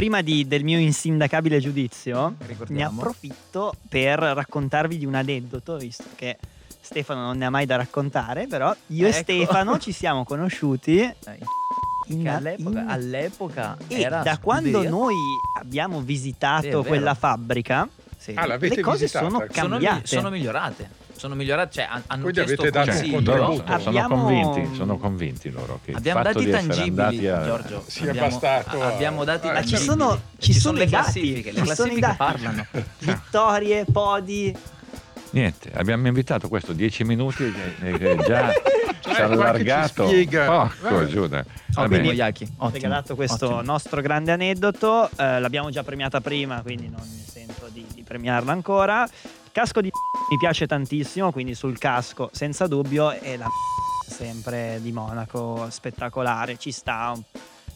prima di- del mio insindacabile giudizio, ne approfitto per raccontarvi di un aneddoto, visto che Stefano non ne ha mai da raccontare, però io e Ecco. Stefano ci siamo conosciuti Eh, in, che all'epoca, in- all'epoca e era da quando scuderia. noi abbiamo visitato Sì, quella fabbrica, Sì. Ah, le cose visitata? sono Sono sono, mi- cambiate. sono migliorate. Sono migliorate, cioè han- hanno Quindi chiesto avete dato un consiglio. contributo. Loro sono Abbiamo- convinti, sono convinti loro che Abbiamo dati tangibili, a- Giorgio. Sia abbiamo, bastato a- abbiamo dati ma ci sono, E ci sono le i dati, classifiche, le ci sono i classifiche parlano. Vittorie, podi, Niente, abbiamo invitato questo 10 minuti e, già ci Cioè, che ci allargato. Porco. Giuda. Ho regalato questo ottimo. nostro grande aneddoto, eh, l'abbiamo già premiata prima, quindi non mi sento di, di premiarla ancora. Casco di mi piace tantissimo, quindi sul casco senza dubbio e la sempre di Monaco spettacolare, ci sta,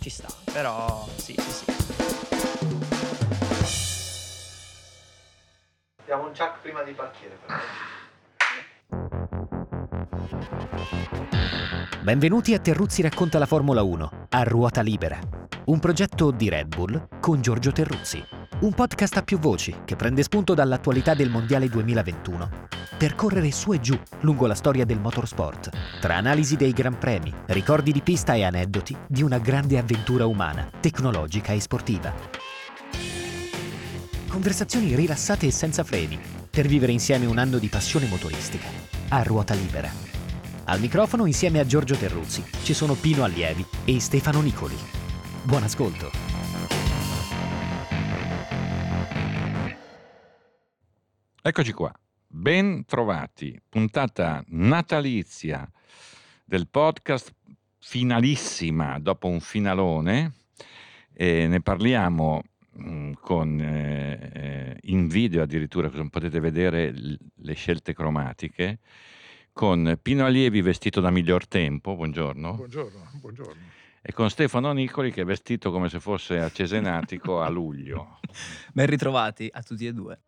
ci sta, però sì, sì, sì. Diamo un chuck prima di partire però. Benvenuti a Terruzzi racconta la Formula 1 a ruota libera. Un progetto di Red Bull con Giorgio Terruzzi. Un podcast a più voci che prende spunto dall'attualità del Mondiale 2021 per correre su e giù lungo la storia del motorsport, tra analisi dei gran premi, ricordi di pista e aneddoti di una grande avventura umana, tecnologica e sportiva. Conversazioni rilassate e senza freni per vivere insieme un anno di passione motoristica a ruota libera. Al microfono insieme a Giorgio Terruzzi ci sono Pino Allievi e Stefano Nicoli. Buon ascolto. Eccoci qua, ben trovati, puntata natalizia del podcast, finalissima dopo un finalone, e ne parliamo mh, con, eh, eh, in video addirittura, come potete vedere l- le scelte cromatiche, con Pino Allievi vestito da miglior tempo, buongiorno, Buongiorno, buongiorno. e con Stefano Nicoli che è vestito come se fosse a Cesenatico a luglio. Ben ritrovati a tutti e due.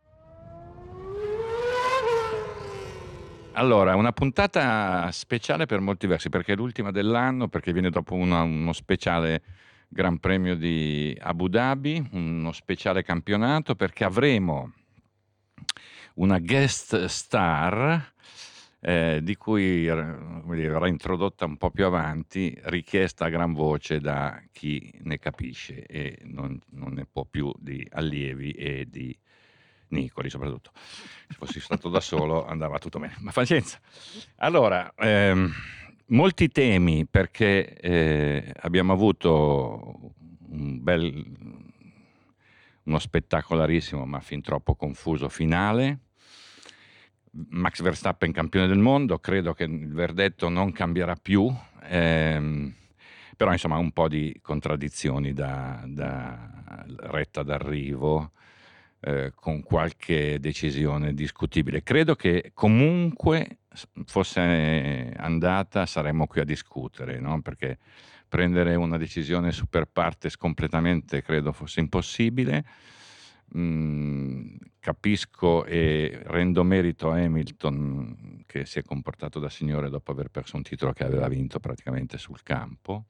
Allora, una puntata speciale per molti versi, perché è l'ultima dell'anno, perché viene dopo una- uno speciale Gran Premio di Abu Dhabi, uno speciale campionato, perché avremo una guest star eh, di cui verrà introdotta un po' più avanti, richiesta a gran voce da chi ne capisce e non, non ne può più di allievi e di Nicoli soprattutto. Se fossi stato da solo andava tutto bene, ma pazienza. Allora, ehm, molti temi perché eh, abbiamo avuto un bel, uno spettacolarissimo ma fin troppo confuso finale. Max Verstappen campione del mondo, credo che il verdetto non cambierà più, ehm, però insomma un po' di contraddizioni da, da retta d'arrivo eh, con qualche decisione discutibile. Credo che comunque fosse andata saremmo qui a discutere, no? perché prendere una decisione super partes completamente credo fosse impossibile. Mm, capisco e rendo merito a Hamilton che si è comportato da signore dopo aver perso un titolo che aveva vinto praticamente sul campo.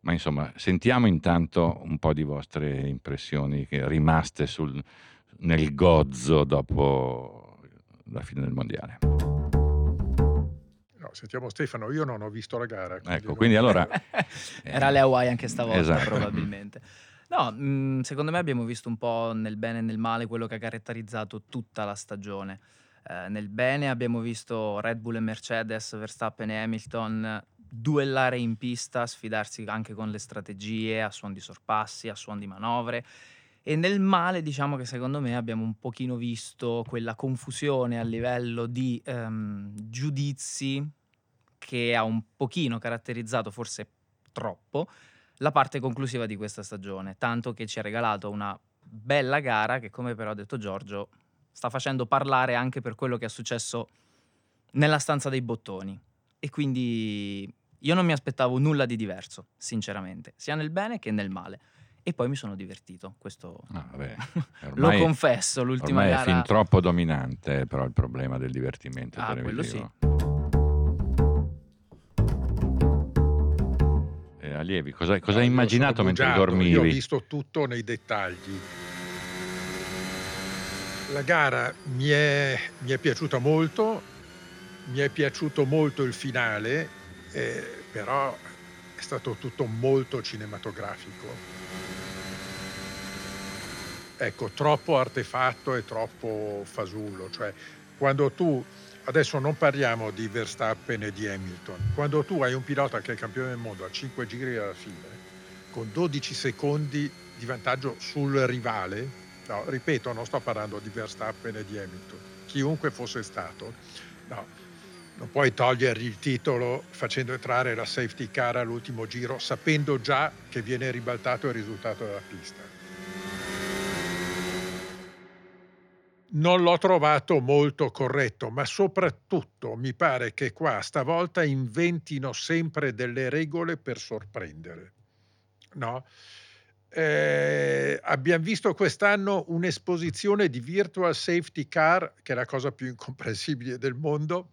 Ma insomma, sentiamo intanto un po' di vostre impressioni rimaste sul, nel gozzo dopo la fine del mondiale. No, sentiamo Stefano, io non ho visto la gara. Ecco, non- quindi allora- Era le Hawaii anche stavolta, Esatto. probabilmente. No, mh, secondo me abbiamo visto un po' nel bene e nel male quello che ha caratterizzato tutta la stagione. Eh, nel bene abbiamo visto Red Bull e Mercedes, Verstappen e Hamilton duellare in pista, sfidarsi anche con le strategie, a suon di sorpassi, a suon di manovre. E nel male, diciamo che secondo me abbiamo un pochino visto quella confusione a livello di ehm, giudizi che ha un pochino caratterizzato, forse troppo, la parte conclusiva di questa stagione, tanto che ci ha regalato una bella gara che, come però ha detto Giorgio, sta facendo parlare anche per quello che è successo nella stanza dei bottoni. E quindi io non mi aspettavo nulla di diverso, sinceramente, sia nel bene che nel male. E poi mi sono divertito, questo Ah, vabbè, lo ormai- confesso, l'ultima Ormai è gara... fin troppo dominante, però il problema del divertimento Ah, quello televisivo. E allievi. Cosa, cosa No, hai immaginato mentre bugiardo, dormivi? Io ho visto tutto nei dettagli. La gara mi è, mi è piaciuta molto, mi è piaciuto molto il finale, eh, però è stato tutto molto cinematografico. Ecco, troppo artefatto e troppo fasullo. Cioè, quando tu, adesso non parliamo di Verstappen e di Hamilton, quando tu hai un pilota che è campione del mondo a 5 giri alla fine, con 12 secondi di vantaggio sul rivale, no, ripeto, non sto parlando di Verstappen e di Hamilton, chiunque fosse stato, no, non puoi togliergli il titolo facendo entrare la safety car all'ultimo giro sapendo già che viene ribaltato il risultato della pista. Non l'ho trovato molto corretto, ma soprattutto mi pare che qua stavolta inventino sempre delle regole per sorprendere. No? Eh, abbiamo visto quest'anno un'esposizione di virtual safety car, che è la cosa più incomprensibile del mondo,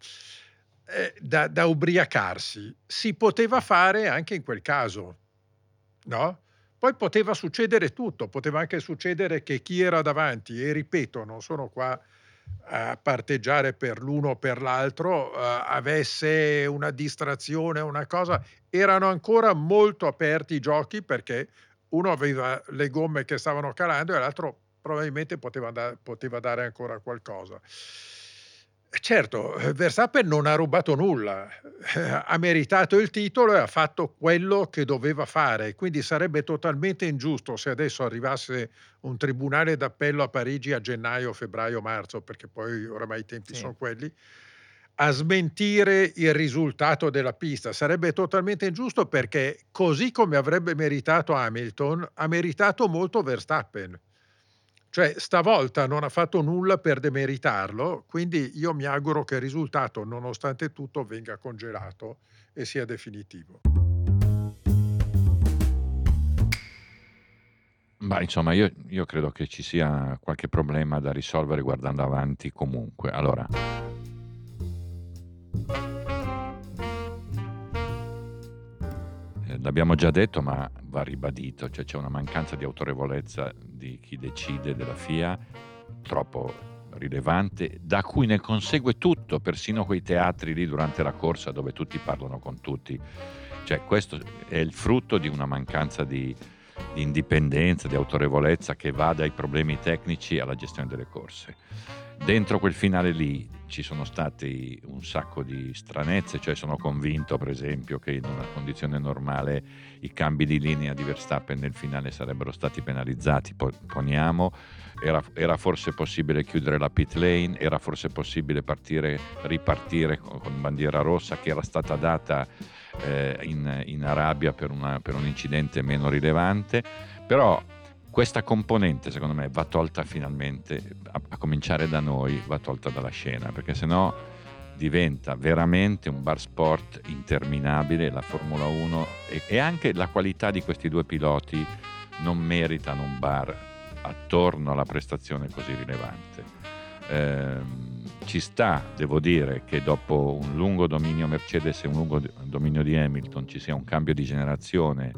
eh, da, da ubriacarsi. Si poteva fare anche in quel caso, no? Poi poteva succedere tutto, poteva anche succedere che chi era davanti, e ripeto, non sono qua a parteggiare per l'uno o per l'altro, eh, avesse una distrazione, una cosa, erano ancora molto aperti i giochi perché uno aveva le gomme che stavano calando e l'altro probabilmente poteva, da- poteva dare ancora qualcosa. Certo, Verstappen non ha rubato nulla, ha meritato il titolo e ha fatto quello che doveva fare, quindi sarebbe totalmente ingiusto se adesso arrivasse un tribunale d'appello a Parigi a gennaio, febbraio, marzo, perché poi oramai i tempi Sì. sono quelli, a smentire il risultato della pista. Sarebbe totalmente ingiusto perché così come avrebbe meritato Hamilton, ha meritato molto Verstappen. Cioè, stavolta non ha fatto nulla per demeritarlo, quindi io mi auguro che il risultato, nonostante tutto, venga congelato e sia definitivo. Ma insomma, io, io credo che ci sia qualche problema da risolvere guardando avanti comunque. Allora, l'abbiamo già detto, ma va ribadito, cioè c'è una mancanza di autorevolezza di chi decide della FIA troppo rilevante, da cui ne consegue tutto, persino quei teatri lì durante la corsa dove tutti parlano con tutti. Cioè, questo è il frutto di una mancanza di, di indipendenza, di autorevolezza che va dai problemi tecnici alla gestione delle corse. Dentro quel finale lì ci sono stati un sacco di stranezze, cioè sono convinto per esempio che in una condizione normale i cambi di linea di Verstappen nel finale sarebbero stati penalizzati, po- poniamo, era, era forse possibile chiudere la pit lane, era forse possibile partire, ripartire con, con bandiera rossa che era stata data eh, in, in Arabia per, una- per un incidente meno rilevante, però questa componente secondo me va tolta finalmente, a, a cominciare da noi, va tolta dalla scena, perché sennò diventa veramente un bar sport interminabile, la Formula 1 e, e anche la qualità di questi due piloti non meritano un bar attorno alla prestazione così rilevante. Ehm, ci sta, devo dire, che dopo un lungo dominio Mercedes e un lungo dominio di Hamilton ci sia un cambio di generazione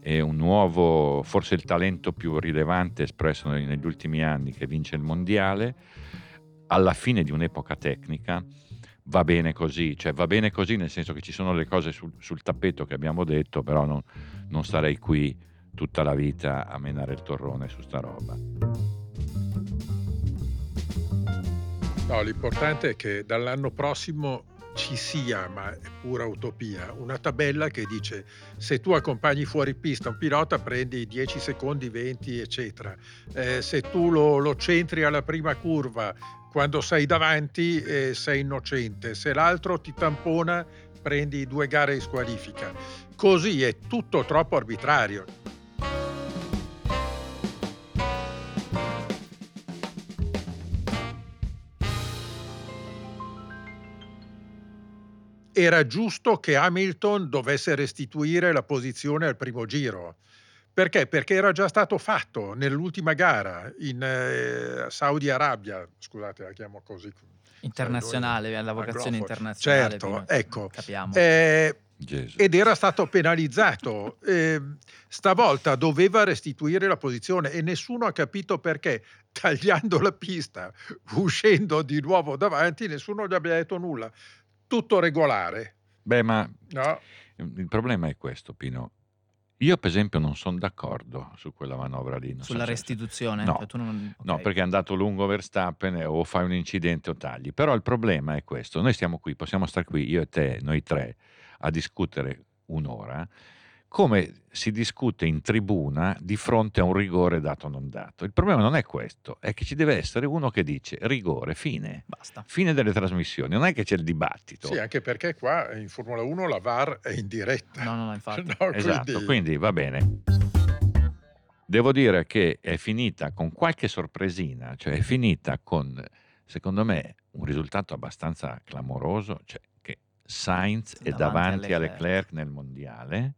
e un nuovo, forse il talento più rilevante espresso negli ultimi anni che vince il mondiale, alla fine di un'epoca tecnica va bene così, cioè va bene così nel senso che ci sono le cose sul, sul tappeto che abbiamo detto, però non, non starei qui tutta la vita a menare il torrone su sta roba. No, l'importante è che dall'anno prossimo ci sia, ma è pura utopia, una tabella che dice se tu accompagni fuori pista un pilota prendi 10 secondi, 20 eccetera, Eh, se tu lo, lo centri alla prima curva quando sei davanti eh, sei innocente, se l'altro ti tampona prendi due gare di squalifica. Così è tutto troppo arbitrario. Era giusto che Hamilton dovesse restituire la posizione al primo giro. Perché? Perché era già stato fatto nell'ultima gara in eh, Saudi Arabia, scusate la chiamo così. Internazionale, la vocazione internazionale. Certo, prima, ecco. Capiamo. Eh, ed era stato penalizzato. Eh, stavolta doveva restituire la posizione e nessuno ha capito perché, tagliando la pista, uscendo di nuovo davanti, nessuno gli abbia detto nulla. Tutto regolare. Beh, ma No? il problema è questo, Pino. Io, per esempio, non sono d'accordo su quella manovra lì. non so Sulla se- restituzione? No. Cioè, tu non- No, ok. perché è andato lungo Verstappen o fai un incidente o tagli. Però il problema è questo: noi stiamo qui, possiamo stare qui, io e te, noi tre, a discutere un'ora, come si discute in tribuna di fronte a un rigore dato o non dato. Il problema non è questo, è che ci deve essere uno che dice rigore, fine. Basta. Fine delle trasmissioni, non è che c'è il dibattito. Sì, anche perché qua in Formula 1 la VAR è in diretta. No, no, no, infatti. No, Esatto, quindi- quindi va bene. Devo dire che è finita con qualche sorpresina, cioè è finita con, secondo me, un risultato abbastanza clamoroso, cioè che Sainz è Davanti a davanti a Leclerc. Leclerc nel mondiale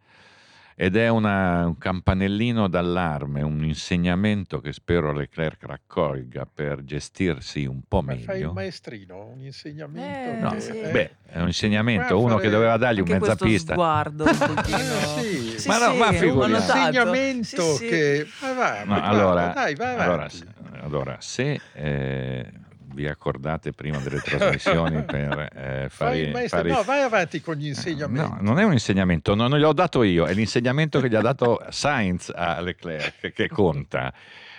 ed è una- un campanellino d'allarme, un insegnamento che spero Leclerc raccolga per gestirsi un po' Ma fai il meglio. maestrino, un insegnamento. Eh, No, sì. eh, beh, è un insegnamento, uno fare- che doveva dargli un Anche mezza questo pista. sguardo un pochino... Eh, sì. Sì, Ma no, sì, ma ho un insegnamento Sì, sì. che... Ma va, No, allora, dai, vai allora, se- allora, se eh, vi accordate prima delle trasmissioni per eh, Fai fare, maestro- fare- No, vai avanti con gli No, insegnamenti. non è un insegnamento, no, non gliel'ho dato io, è l'insegnamento che gli ha dato Sainz a Leclerc che conta.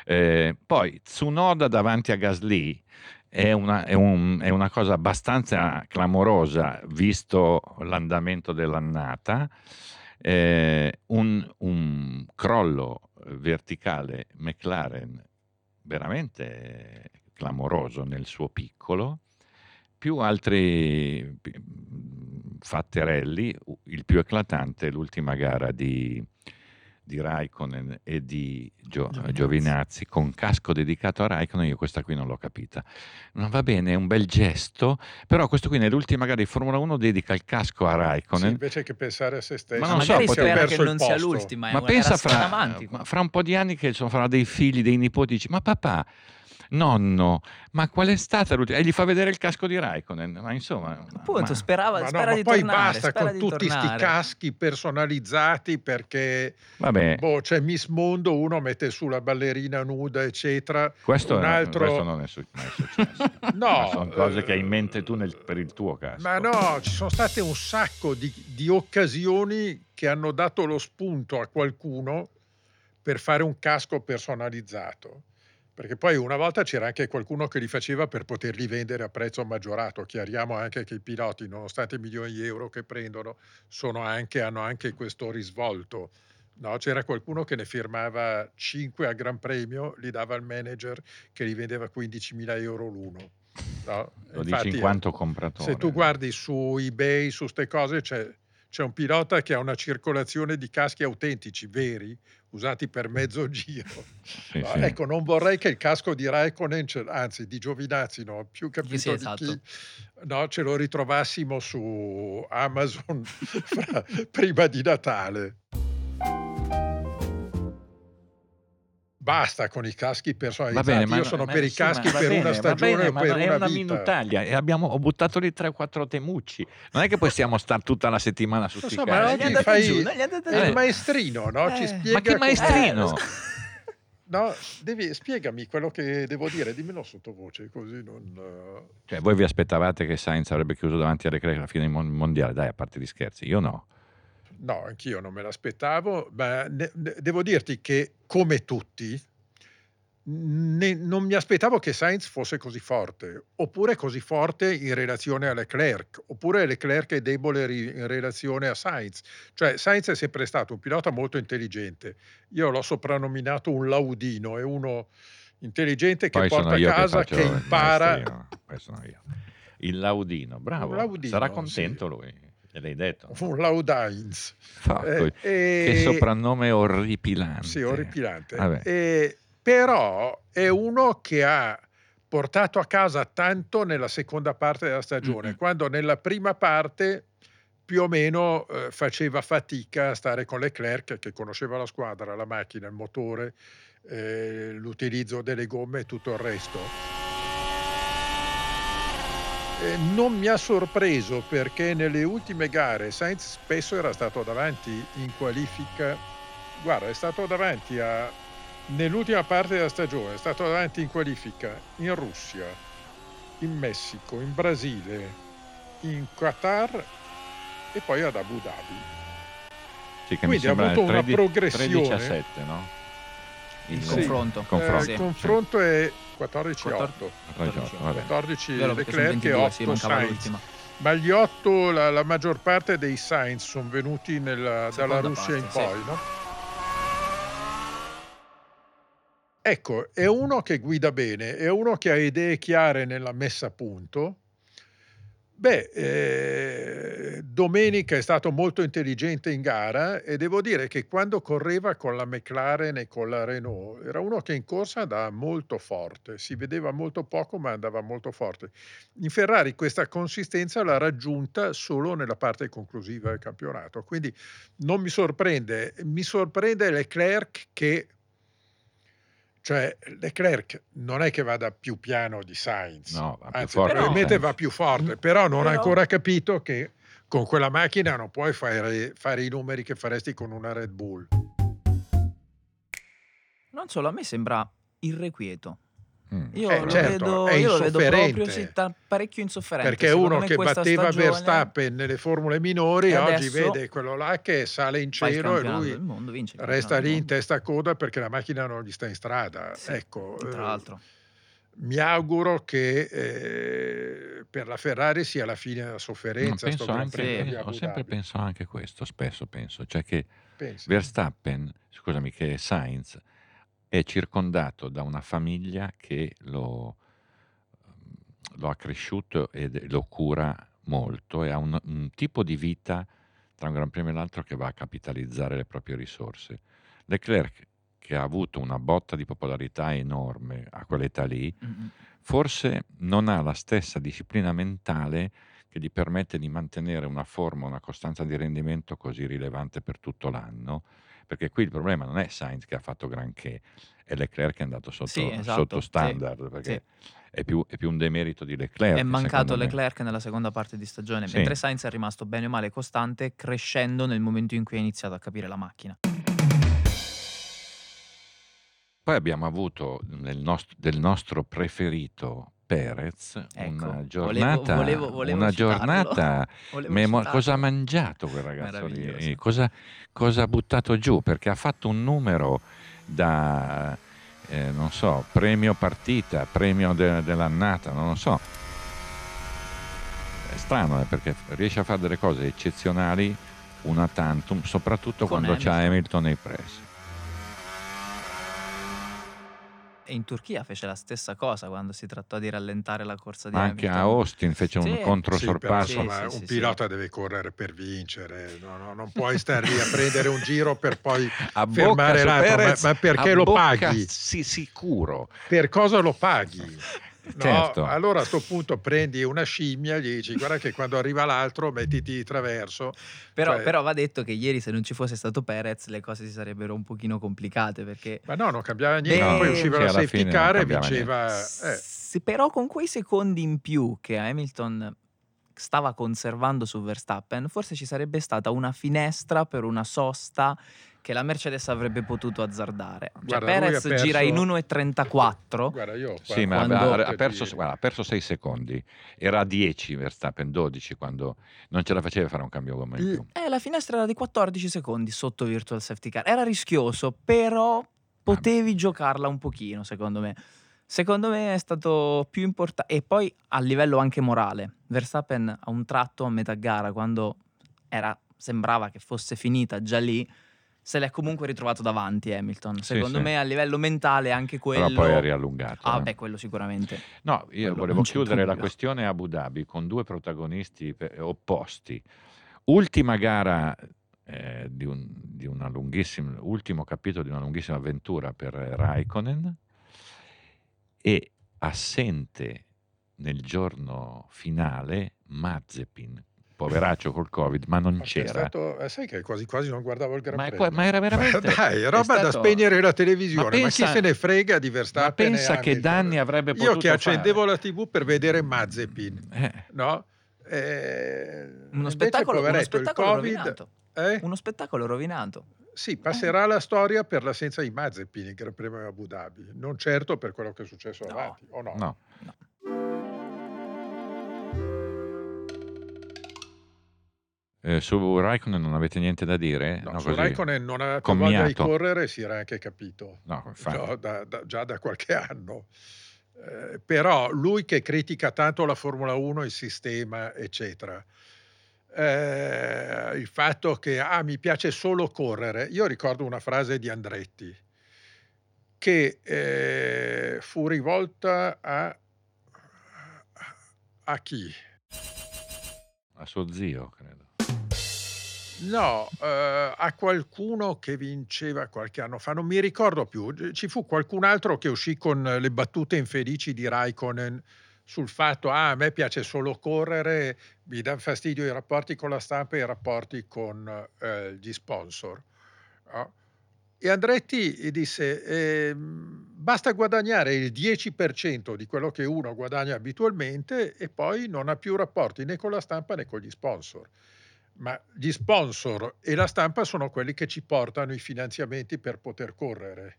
Eh, poi Tsunoda davanti a Gasly è una, è un- è una cosa abbastanza clamorosa visto l'andamento dell'annata. Eh, un, un crollo verticale McLaren veramente clamoroso nel suo piccolo, più altri mh, fatterelli, il più eclatante l'ultima gara di, di Raikkonen e di Gio- Giovinazzi. Giovinazzi con casco dedicato a Raikkonen, io questa qui non l'ho capita. Non va bene, è un bel gesto, però questo qui nell'ultima gara di Formula 1 dedica il casco a Sì, Raikkonen. invece che pensare a se stesso. Ma Ma non so, magari potrebbe- spera che non sia l'ultima. è Ma una- pensa fra, ma fra un po' di anni che insomma, farà dei figli, dei nipoti, dici, ma papà, nonno, ma qual è stata l'ultima? E gli fa vedere il casco di Raikkonen, ma insomma... Appunto, ma- sperava, Ma, no, spera ma di poi tornare. basta spera con tutti sti tornare. caschi personalizzati perché Vabbè, boh, c'è Miss Mondo, uno mette su la ballerina nuda, eccetera. questo, un altro- questo non è, su- mai successo. No, sono cose eh, che hai in mente tu nel- per il tuo casco. Ma no, ci sono state un sacco di, di occasioni che hanno dato lo spunto a qualcuno per fare un casco personalizzato. Perché poi una volta c'era anche qualcuno che li faceva per poterli vendere a prezzo maggiorato. Chiariamo anche che i piloti, nonostante i milioni di euro che prendono, sono anche- hanno anche questo risvolto. No, c'era qualcuno che ne firmava 5 a Gran Premio, li dava al manager che li vendeva 15.000 euro l'uno. No? Lo Infatti, dici in quanto compratore. se tu guardi su eBay, su ste cose, c'è, c'è un pilota che ha una circolazione di caschi autentici, veri, usati per mezzo giro. Sì, No, sì. Ecco, non vorrei che il casco di Raikkonen, anzi di Giovinazzi, no, più capito sì, di esatto. chi, no, ce lo ritrovassimo su Amazon fra- prima di Natale. Basta con i caschi Va personalizzati. bene, ma, Io sono ma- per i sì, ma caschi va per bene, una va stagione bene, o ma per è una una vita. minutaglia e abbiamo, ho buttato lì 3-4 temucci. Non è che possiamo stare tutta la settimana su Lo sti so, ma è andata fai- giù, no? Gli è È il maestrino, no? Ci Eh. spiega Ma che maestrino? Eh, No, devi, spiegami quello che devo dire, dimmelo sottovoce, così non... eh, Cioè, voi vi aspettavate che Sainz avrebbe chiuso davanti a Leclerc alla fine del mondiale? Dai, a parte gli scherzi, io no. No, anch'io non me l'aspettavo, ma ne- ne- devo dirti che, come tutti, ne- non mi aspettavo che Sainz fosse così forte, oppure così forte in relazione a Leclerc, oppure Leclerc è debole ri- in relazione a Sainz. Cioè, Sainz è sempre stato un pilota molto intelligente. Io l'ho soprannominato un laudino, è uno intelligente che Poi porta a che casa, che, il impara... Il laudino, bravo. Laudino, Sarà sì. contento lui, gliel'hai detto. Un laudains. Eh, che e- soprannome orripilante. Sì, orripilante. E- però è uno che ha portato a casa tanto nella seconda parte della stagione, Mm-mm. quando nella prima parte più o meno eh, faceva fatica a stare con Leclerc, che conosceva la squadra, la macchina, il motore, eh, l'utilizzo delle gomme e tutto il resto. Eh, non mi ha sorpreso perché nelle ultime gare Sainz spesso era stato davanti in qualifica. Guarda, è stato davanti a, nell'ultima parte della stagione, è stato davanti in qualifica in Russia, in Messico, in Brasile, in Qatar e poi ad Abu Dhabi. Sì, Quindi ha avuto una 3 progressione. 3 17, no? Il Sì. confronto. Eh, confronto. il confronto è 14-8. 14, vabbè. 14 Vero, perché sono Leclerc e 22, 8 sì, mancava Sainz. Ma gli 8, la, la maggior parte dei Sainz sono venuti nella- dalla Russia in parte, sì. poi, no? Ecco, è uno che guida bene, è uno che ha idee chiare nella messa a punto. Beh, eh, domenica è stato molto intelligente in gara e devo dire che quando correva con la McLaren e con la Renault era uno che in corsa andava molto forte, si vedeva molto poco ma andava molto forte. In Ferrari questa consistenza l'ha raggiunta solo nella parte conclusiva del campionato, quindi non mi sorprende, mi sorprende Leclerc che cioè Leclerc non è che vada più piano di Sainz, No, va più anzi forte probabilmente Sainz. va più forte, però non ha Però- ancora capito che con quella macchina non puoi fare, fare i numeri che faresti con una Red Bull. Non solo, a me sembra irrequieto. Mm. Io Eh, lo certo, vedo, io lo vedo proprio sì, ta- parecchio insofferente. Perché uno che batteva stagione Verstappen nelle formule minori oggi vede quello là che sale in cielo e lui mondo, resta lì in testa a coda perché la macchina non gli sta in strada. Sì, ecco, Tra eh, l'altro. mi auguro che eh, per la Ferrari sia la fine della No, sofferenza. penso sto anche, ho sempre pensato anche questo, spesso penso, cioè che Pensi? Verstappen, scusami, che Sainz è circondato da una famiglia che lo, lo ha cresciuto e lo cura molto e ha un, un tipo di vita tra un Gran Premio e l'altro che va a capitalizzare le proprie risorse. Leclerc, che ha avuto una botta di popolarità enorme a quell'età lì, Mm-mm. forse non ha la stessa disciplina mentale che gli permette di mantenere una forma, una costanza di rendimento così rilevante per tutto l'anno, perché qui il problema non è Sainz che ha fatto granché, è Leclerc che è andato sotto, Sì, esatto, sotto sì, standard, perché sì. è, più, è più un demerito di Leclerc. È mancato secondo me. Leclerc nella seconda parte di stagione, Sì. mentre Sainz è rimasto bene o male costante, crescendo nel momento in cui ha iniziato a capire la macchina. Poi abbiamo avuto nel nostro- del nostro preferito Perez Ecco, una volevo- giornata, volevo- volevo una citarlo. giornata Volevo memo- cosa ha mangiato quel ragazzo lì? Cosa, cosa ha buttato giù? Perché ha fatto un numero da, eh, non so, premio partita, premio de- dell'annata, non lo so. È strano, eh, perché riesce a fare delle cose eccezionali una tantum, soprattutto Con quando c'ha Hamilton. Hamilton nei pressi. E in Turchia fece la stessa cosa quando si trattò di rallentare la corsa di anche a Hamilton. Austin fece un Sì. Controsorpasso. Sì, insomma, sì, un sì, pilota deve correre per vincere, no, no, non puoi stare lì a prendere un giro per poi a fermare l'altro, ma- Perez, ma perché a lo paghi? Sì, sicuro. Per cosa lo paghi? No, Certo. allora a questo punto prendi una scimmia e gli dici guarda che quando arriva l'altro mettiti di traverso. Però, Cioè- però va detto che ieri se non ci fosse stato Perez le cose si sarebbero un pochino complicate perché Ma no, non cambiava niente, Beh, poi usciva la safety car e vinceva... eh, Sì, però con quei secondi in più che Hamilton stava conservando su Verstappen, forse ci sarebbe stata una finestra per una sosta che la Mercedes avrebbe potuto azzardare. Cioè, Guarda, Perez perso- gira in 1,34. guarda, io Sì, ma Quando- ha, ha perso, di- guarda, ha perso 6 secondi. Era a 10 Verstappen, 12 quando non ce la faceva fare un cambio gomma in più. Eh, la finestra era di 14 secondi sotto Virtual Safety Car. Era rischioso, però potevi giocarla un pochino, secondo me. Secondo me è stato più importante. E poi a livello anche morale. Verstappen a un tratto a metà gara, quando era- sembrava che fosse finita già lì, se l'è comunque ritrovato davanti Hamilton. Sì, Secondo sì. me a livello mentale anche quello... Però poi ha riallungato. Ah, eh. beh, quello sicuramente. No, io Quello volevo chiudere la questione Abu Dhabi con due protagonisti pe- opposti. Ultima gara eh, di, un, di una lunghissima, ultimo capitolo di una lunghissima avventura per Raikkonen e assente nel giorno finale Mazepin, poveraccio col Covid, ma non è c'era. stato- eh, sai che quasi quasi non guardavo il Gran Ma, qua- ma era Ma veramente... dai, è roba da stato- spegnere la televisione, ma, Ma pensa- chi se ne frega di Ma Verstappen e pensa che Hamilton? danni avrebbe potuto Io che accendevo fare. la TV per vedere Mazepin, Eh, no? Eh, Uno spettacolo, uno spettacolo Covid, rovinato. eh? Uno spettacolo rovinato. Sì, passerà la storia per l'assenza di Mazepin in Gran Premio Abu Dhabi, non certo per quello che è successo No. avanti, o no? no. Eh, su Raikkonen non avete niente da dire? No, No, su? Raikkonen non più voglia di correre, si era anche capito. No. No, da- da- già da qualche anno. Eh, però lui che critica tanto la Formula 1, il sistema, eccetera, eh, il fatto che ah, mi piace solo correre. Io ricordo una frase di Andretti che eh, fu rivolta a, a chi? A suo zio, credo. No, eh, a qualcuno che vinceva qualche anno fa, non mi ricordo più. Ci fu qualcun altro che uscì con le battute infelici di Raikkonen sul fatto, ah, a me piace solo correre, mi danno fastidio i rapporti con la stampa e i rapporti con eh, gli sponsor. no? E Andretti disse, ehm, basta guadagnare il 10% di quello che uno guadagna abitualmente e poi non ha più rapporti né con la stampa né con gli sponsor ma gli sponsor e la stampa sono quelli che ci portano i finanziamenti per poter correre.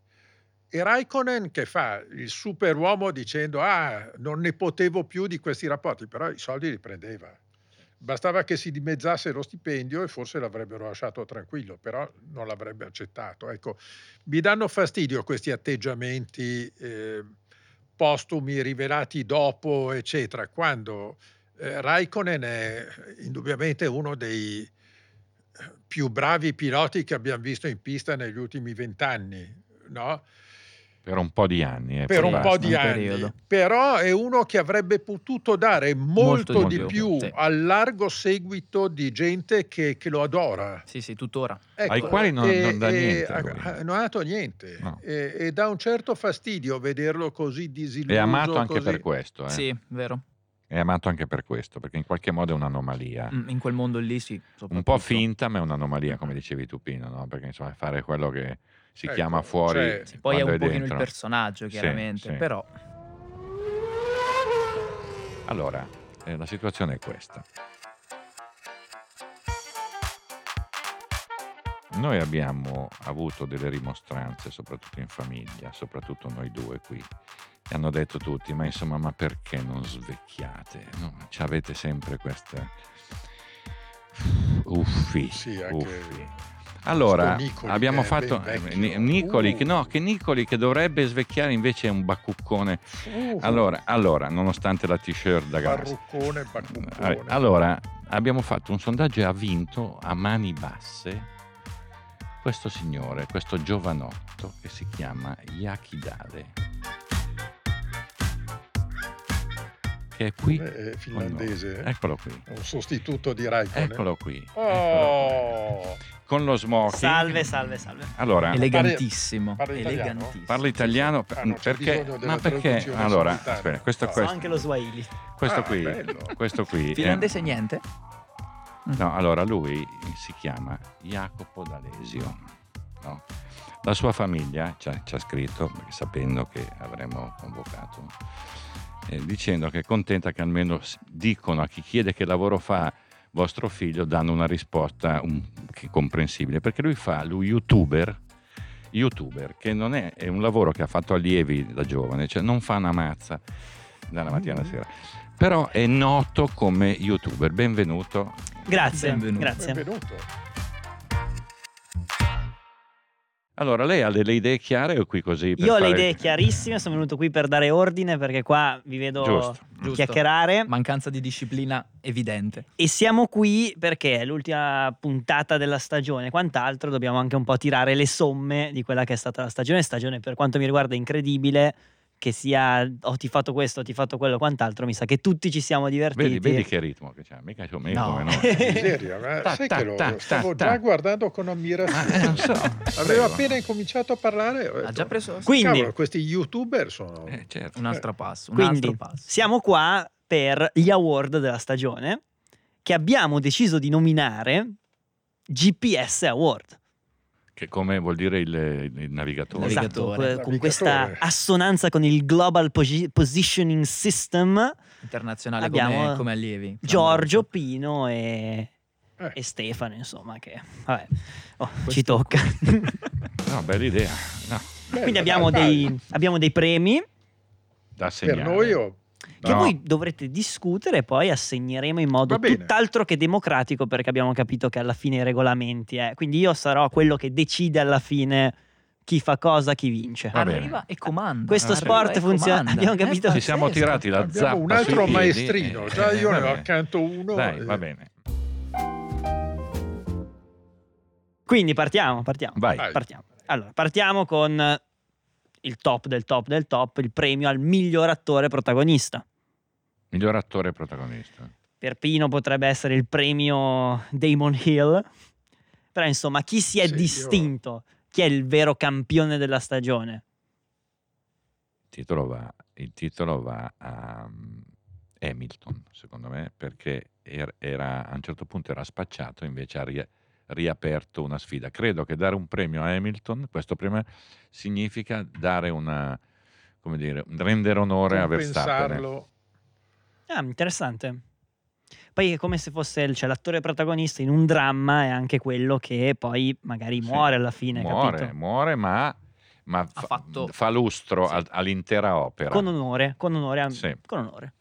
E Raikkonen che fa il superuomo dicendo ah non ne potevo più di questi rapporti, però i soldi li prendeva. Bastava che si dimezzasse lo stipendio e forse l'avrebbero lasciato tranquillo, però non l'avrebbe accettato. Ecco, mi danno fastidio questi atteggiamenti eh, postumi rivelati dopo, eccetera, quando eh, Raikkonen è indubbiamente uno dei eh, più bravi piloti che abbiamo visto in pista negli ultimi vent'anni, no? Per un po' di anni. eh, per un po' di un anni, periodo. però è uno che avrebbe potuto dare molto, Molto di di più più, sì. al largo seguito di gente che, che lo adora. Sì, sì, tuttora. Ecco, Ai quali non- e- non dà e- niente, non ha dato niente No. e, e dà un certo fastidio vederlo così disilluso. È amato anche così. per questo. eh. Sì, vero. È amato anche per questo, perché in qualche modo è un'anomalia. Mm, In quel mondo lì sì. Un po' finta, ma è un'anomalia, come dicevi tu, Pino, no? Perché insomma, fare quello che si Ecco, chiama fuori. cioè- Sì, poi è un pochino dentro. il personaggio, Sì, chiaramente. sì. Però Allora, eh, la situazione è questa. Noi abbiamo avuto delle rimostranze, soprattutto in famiglia, soprattutto noi due qui, che hanno detto tutti, ma insomma, ma perché non svecchiate? No, ci avete sempre queste uffi, Sì, anche uffi. Allora, Nicoli abbiamo fatto. Ni- Nicoli, Uh. no, che Nicoli che dovrebbe svecchiare invece è un bacuccone. Uh, Allora, allora, nonostante la t-shirt da Parruccone, bacuccone. eh, allora, abbiamo fatto un sondaggio e ha vinto a mani basse questo signore, questo giovanotto che si chiama Yakidale. Che è qui. È finlandese, noi. Eccolo qui. è un sostituto di Raikkonen. Eccolo qui. eccolo Oh, qui. Con lo smoking. Salve, salve, salve. Allora, elegantissimo. parla italiano? elegantissimo. parla italiano Ah, c'è perché ma perché allora aspetta, questo, Ah. Questo, anche lo Swahili. questo Ah, qui bello. questo qui è- Finlandese niente? No, allora lui si chiama Jacopo D'Alesio. no? La sua famiglia ci ha, ci ha scritto, sapendo che avremmo convocato, eh, dicendo che è contenta che almeno dicono a chi chiede che lavoro fa vostro figlio, danno una risposta un- comprensibile, perché lui fa, lui youtuber, youtuber, che non è, è un lavoro che ha fatto allievi da giovane, cioè non fa una mazza dalla mattina alla sera, però è noto come youtuber. Benvenuto. Grazie, Benvenuto. grazie. benvenuto. Allora, lei ha delle idee chiare o qui così? per Io ho le fare- idee chiarissime, sono venuto qui per dare ordine perché qua vi vedo Giusto, giusto. chiacchierare Mancanza di disciplina evidente. e siamo qui perché è l'ultima puntata della stagione, quant'altro dobbiamo anche un po' tirare le somme di quella che è stata la stagione, stagione per quanto mi riguarda incredibile che sia ho ti fatto questo, ho ti fatto quello, quant'altro, mi sa che tutti ci siamo divertiti. Vedi, vedi che ritmo che c'ha, mica come, No. come noi. Miseria, ma Ta, sai ta, che lo ta, stavo ta, già guardando con ammirazione. eh, non so. Aveva Prego. appena incominciato a parlare. Ha già preso Quindi- "Cavolo, questi youtuber sono... Eh, certo. un altro passo. Un Quindi altro passo. siamo qua per gli award della stagione che abbiamo deciso di nominare GPS Award. Che come vuol dire il, il navigatore. Navigatore. Esatto, que- con Navigatore. questa assonanza con il Global Posi- Positioning System, Internazionale Abbiamo come, come allievi. Giorgio, Pino e, Eh. e Stefano, insomma, che vabbè, oh, ci tocca. No, bella idea. No, Quindi Bello, abbiamo dai, dei, dai. abbiamo dei premi da Per segnare. noi o... che No. voi dovrete discutere e poi assegneremo in modo tutt'altro che democratico perché abbiamo capito che alla fine i regolamenti è. Quindi io sarò quello che decide alla fine chi fa cosa, chi vince. Va bene. Arriva e comanda. Questo Arriva sport e funziona- comanda. abbiamo capito. Eh, Ci siamo tirati la zappa Abbiamo un altro maestrino, eh, già io ne ho accanto uno. Dai, eh. va bene. Quindi partiamo, partiamo. Vai. Vai. Partiamo. Allora, partiamo con il top del top del top, il premio al miglior attore protagonista. Miglior attore protagonista. Per Pino potrebbe essere il premio Damon Hill. Però insomma, chi si è Sì, io- distinto? Chi è il vero campione della stagione? Il titolo va, il titolo va a mm, Hamilton, secondo me, perché er- era, a un certo punto era spacciato, invece ha ri- riaperto una sfida. Credo che dare un premio a Hamilton, questo premio significa dare una, come dire, rendere onore a Verstappen. Ah, interessante. Poi è come se fosse il- cioè, l'attore protagonista in un dramma è anche quello che poi magari Sì, muore alla fine, muore, capito? muore, ma, ma fa, fatto- fa lustro Sì. all'intera opera. Con onore, con onore, Sì. con onore.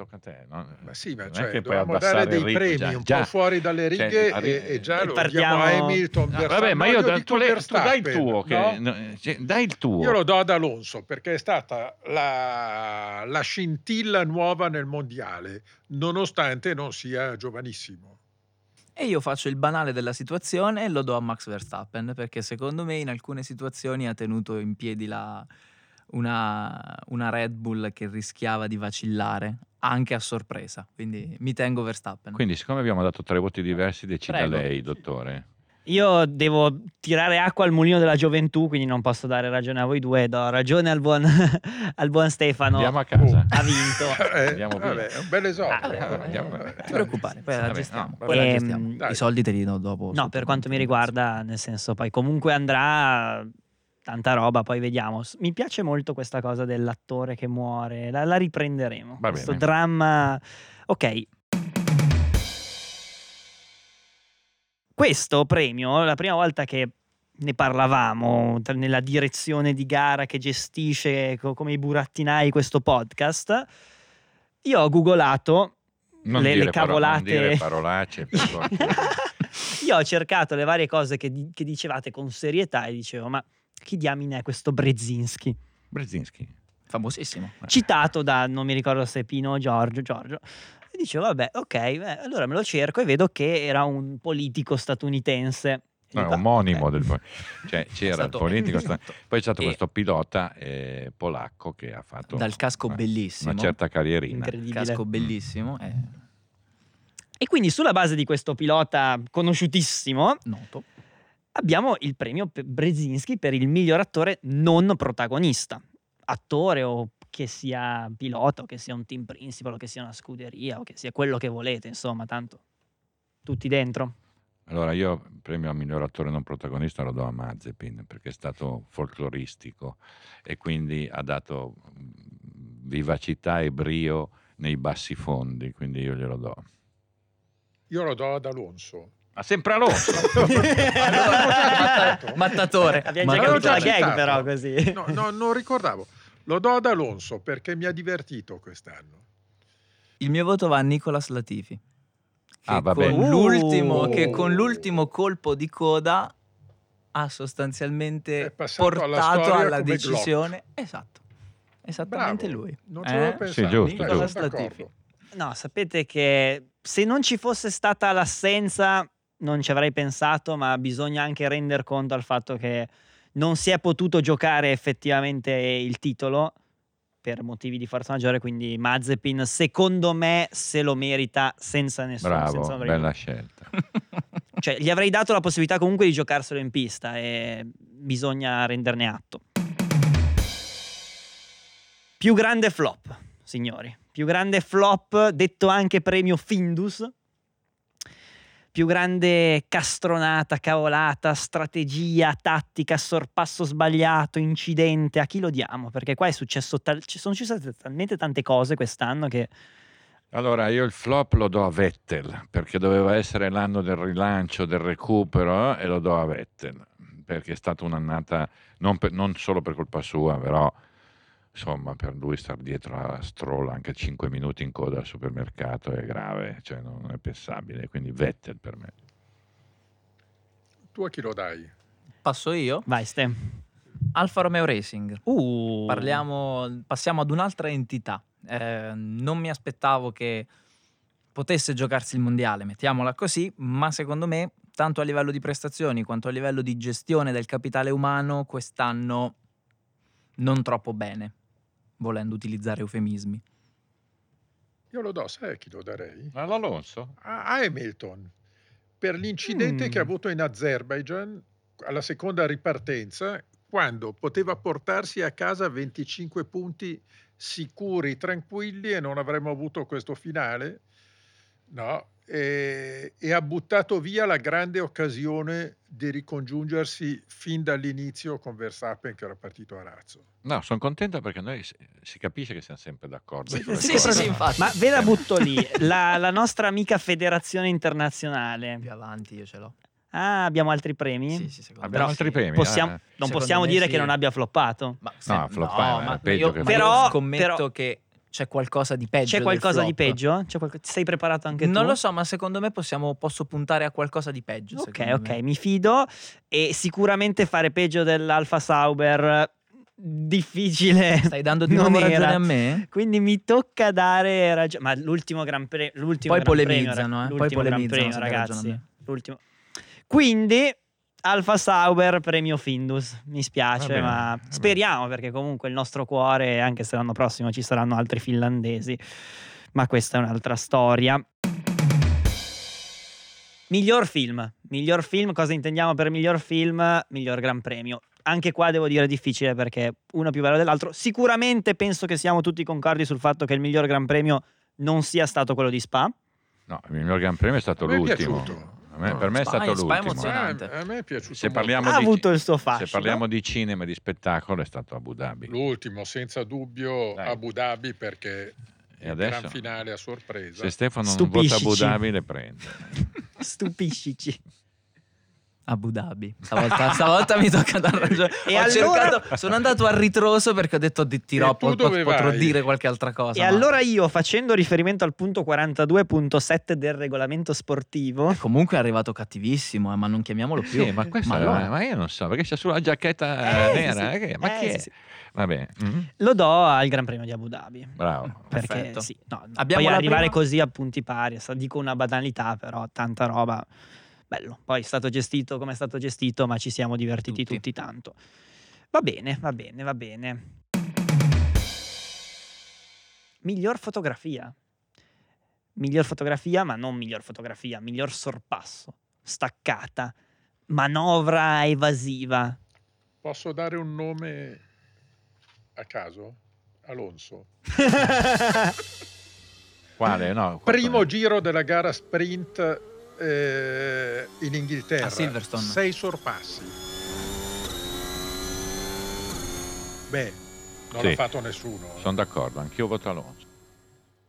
Tocca a te, no? Ma sì, ma Non cioè, che puoi abbassare dei ritmo, premi già- un già. po' fuori dalle Cioè, righe arri- e, e già e lo partiamo- diamo a Hamilton. No, Verstappen. vabbè, ma No, io, dico tu, tu dai il tuo, che- no, cioè, dai il tuo. Io lo do ad Alonso perché è stata la, la scintilla nuova nel mondiale, nonostante non sia giovanissimo. E io faccio il banale della situazione e lo do a Max Verstappen perché secondo me in alcune situazioni ha tenuto in piedi la- una, una Red Bull che rischiava di vacillare anche a sorpresa. Quindi mi tengo Verstappen. Quindi, siccome abbiamo dato tre voti diversi, decida Prego. lei, dottore. Io devo tirare acqua al mulino della gioventù, quindi non posso dare ragione a voi due, do ragione al buon, al buon Stefano. Andiamo a casa. Ha vinto. Eh, Andiamo via. vabbè, è un bel esordio. Ah, vabbè, andiamo, vabbè. Non ti preoccupare, poi Vabbè, aggiustiamo. no, poi la Ehm, aggiustiamo. dai. I soldi te li do dopo. No, per quanto mi riguarda, nel senso, poi comunque andrà tanta roba, poi vediamo. Mi piace molto questa cosa dell'attore che muore, la, la riprenderemo. Va Questo bene. dramma. Ok. Questo premio, la prima volta che ne parlavamo nella direzione di gara che gestisce co- come i burattinai questo podcast, io ho googolato Non le, le paro- cavolate. non dire parolacce. Io ho cercato le varie cose che, che dicevate con serietà e dicevo, ma chi diamine è questo Brzezinski? Brzezinski. Famosissimo. Citato da, non mi ricordo se Pino o Giorgio, Giorgio. E dicevo, vabbè, ok, beh, allora me lo cerco e vedo che era un politico statunitense. No, è dico, omonimo "Ah, del cioè c'era Stato- il politico sta- poi c'è stato E- questo pilota eh, polacco che ha fatto Dal casco una- bellissimo. una certa carrierina Incredibile. Casco bellissimo. eh, E quindi sulla base di questo pilota conosciutissimo noto. Abbiamo il premio Brzezinski per il miglior attore non protagonista. Attore o che sia pilota, o che sia un team principal, o che sia una scuderia, o che sia quello che volete, insomma, tanto tutti dentro. allora io il premio a miglior attore non protagonista lo do a Mazepin perché è stato folcloristico e quindi ha dato mm, vivacità e brio nei bassi fondi quindi io glielo do Io lo do ad Alonso. Ma sempre Alonso. Mattatore. Abbiamo Ma già l'avevo capito la gag, però, così. No, no, non ricordavo. Lo do ad Alonso perché mi ha divertito quest'anno. Il mio voto va a Nicolas Latifi. Che, Ah, con l'ultimo, Uh. che con l'ultimo colpo di coda ha sostanzialmente alla portato alla come decisione. Esatto. Esattamente Bravo. lui. Non avevo Eh? pensato. Sì, giusto, giusto. No, sapete che se non ci fosse stata l'assenza non ci avrei pensato, ma bisogna anche render conto al fatto che non si è potuto giocare effettivamente il titolo per motivi di forza maggiore, quindi Mazepin secondo me se lo merita senza nessuno. bravo senza bella scelta Cioè, gli avrei dato la possibilità comunque di giocarselo in pista e bisogna renderne atto. Più grande flop, signori. più grande flop, detto anche premio Findus, più grande castronata, cavolata, strategia, tattica, sorpasso sbagliato, incidente, a chi lo diamo? Perché qua è successo tal- ci sono successe talmente tante cose quest'anno che Allora, io il flop lo do a Vettel, perché doveva essere l'anno del rilancio, del recupero, e lo do a Vettel, perché è stata un'annata, non, per- non solo per colpa sua, però insomma per lui star dietro a Stroll anche 5 minuti in coda al supermercato è grave, cioè non è pensabile, quindi Vettel per me. Tu a chi lo dai? Passo io? vai Ste. Alfa Romeo Racing. Uh, Parliamo, passiamo ad un'altra entità. Eh, non mi aspettavo che potesse giocarsi il mondiale, mettiamola così, ma secondo me, tanto a livello di prestazioni quanto a livello di gestione del capitale umano, quest'anno non troppo bene, volendo utilizzare eufemismi. Io lo do, sai a chi lo darei? All'Alonso? A a Hamilton, per l'incidente Mm. che ha avuto in Azerbaijan alla seconda ripartenza, quando poteva portarsi a casa 25 punti sicuri, tranquilli e non avremmo avuto questo finale, no? E, e ha buttato via la grande occasione di ricongiungersi fin dall'inizio con Verstappen che era partito a razzo. No, sono contento perché noi si, capisce che siamo sempre d'accordo. Sì, sì, cose. sì, infatti. Ma ve la butto lì, la, la nostra amica federazione internazionale. Più avanti io ce l'ho. Ah, abbiamo altri premi? Sì, sì, secondo Abbiamo me altri sì. premi? Possiamo- eh. non Secondo possiamo dire sì. che non abbia floppato. Ma No, se- floppare, ma peggio io, che ma io Però- scommetto però- che c'è qualcosa di peggio. C'è qualcosa di peggio? C'è qualco- Sei preparato anche tu? Non lo so, ma secondo me possiamo, posso puntare a qualcosa di peggio. Ok, ok, me. mi fido. E sicuramente fare peggio dell'Alfa Sauber difficile. Stai dando di non nuovo era. ragione a me? Quindi mi tocca dare ragione. Ma l'ultimo Gran Premio. L'ultimo Poi Gran Premio, polemizzano, ra- eh, poi polemizzano Premio, ragazzi. L'ultimo. Quindi. Alfa Sauber, premio Findus. Mi spiace, bene, ma speriamo perché comunque il nostro cuore, anche se l'anno prossimo ci saranno altri finlandesi, ma questa è un'altra storia. Miglior film. Miglior film, cosa intendiamo per miglior film? Miglior Gran Premio. Anche qua devo dire difficile perché uno più bello dell'altro. Sicuramente penso che siamo tutti concordi sul fatto che il miglior Gran Premio non sia stato quello di Spa. No, il miglior Gran Premio è stato è l'ultimo. piaciuto. Me- No, per me è Spa- stato Spa è l'ultimo. emozionante. A, a me è piaciuto Se parliamo Ha di- avuto il suo fascino. Se parliamo di cinema e di spettacolo è stato Abu Dhabi. L'ultimo, senza dubbio, Dai. Abu Dhabi perché E adesso, gran finale a sorpresa. se Stefano non vota Abu Stupiscici. Dhabi, le prende. Stupiscici. Abu Dhabi. Stavolta, stavolta mi tocca dar ragione. E allora- cercato- sono andato a ritroso perché ho detto di dirò, E tu po- dove potrò vai? dire qualche altra cosa. E ma- allora io, facendo riferimento al punto 42.7 del regolamento sportivo, Comunque è arrivato cattivissimo, eh, ma non chiamiamolo più. Sì, ma questo Ma è- allora- ma io non so, perché c'è sulla giacchetta Eh, nera. sì, sì. eh, che- ma Eh, chi è? sì, mhm, lo do al Gran Premio di Abu Dhabi. bravo. Perché Perfetto. sì, no, no, Abbiamo poi la arrivare prima- così a punti pari, dico una banalità, però tanta roba. Bello, poi è stato gestito come è stato gestito, ma ci siamo divertiti Tutti. tutti, tanto. Va bene, va bene, va bene. Miglior fotografia. Miglior fotografia, ma non miglior fotografia, miglior sorpasso, staccata, manovra evasiva. Posso dare un nome a caso? Alonso. Quale? No, Primo giro della gara sprint eh, in Inghilterra. A Silverstone. Sei sorpassi. Beh, non Sì. l'ha fatto nessuno. eh. Sono d'accordo, anch'io voto Alonso.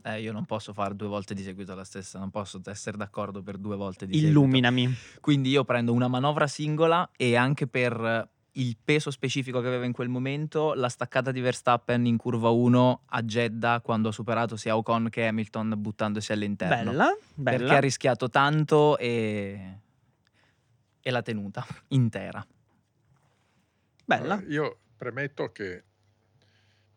Eh, io non posso fare due volte di seguito la stessa, non posso essere d'accordo per due volte di seguito. Illuminami. Quindi io prendo una manovra singola e anche per il peso specifico che aveva in quel momento, la staccata di Verstappen in curva 1 a Jeddah quando ha superato sia Ocon che Hamilton buttandosi all'interno. Bella, bella. Perché ha rischiato tanto e, e l'ha tenuta intera. bella. Allora, io premetto che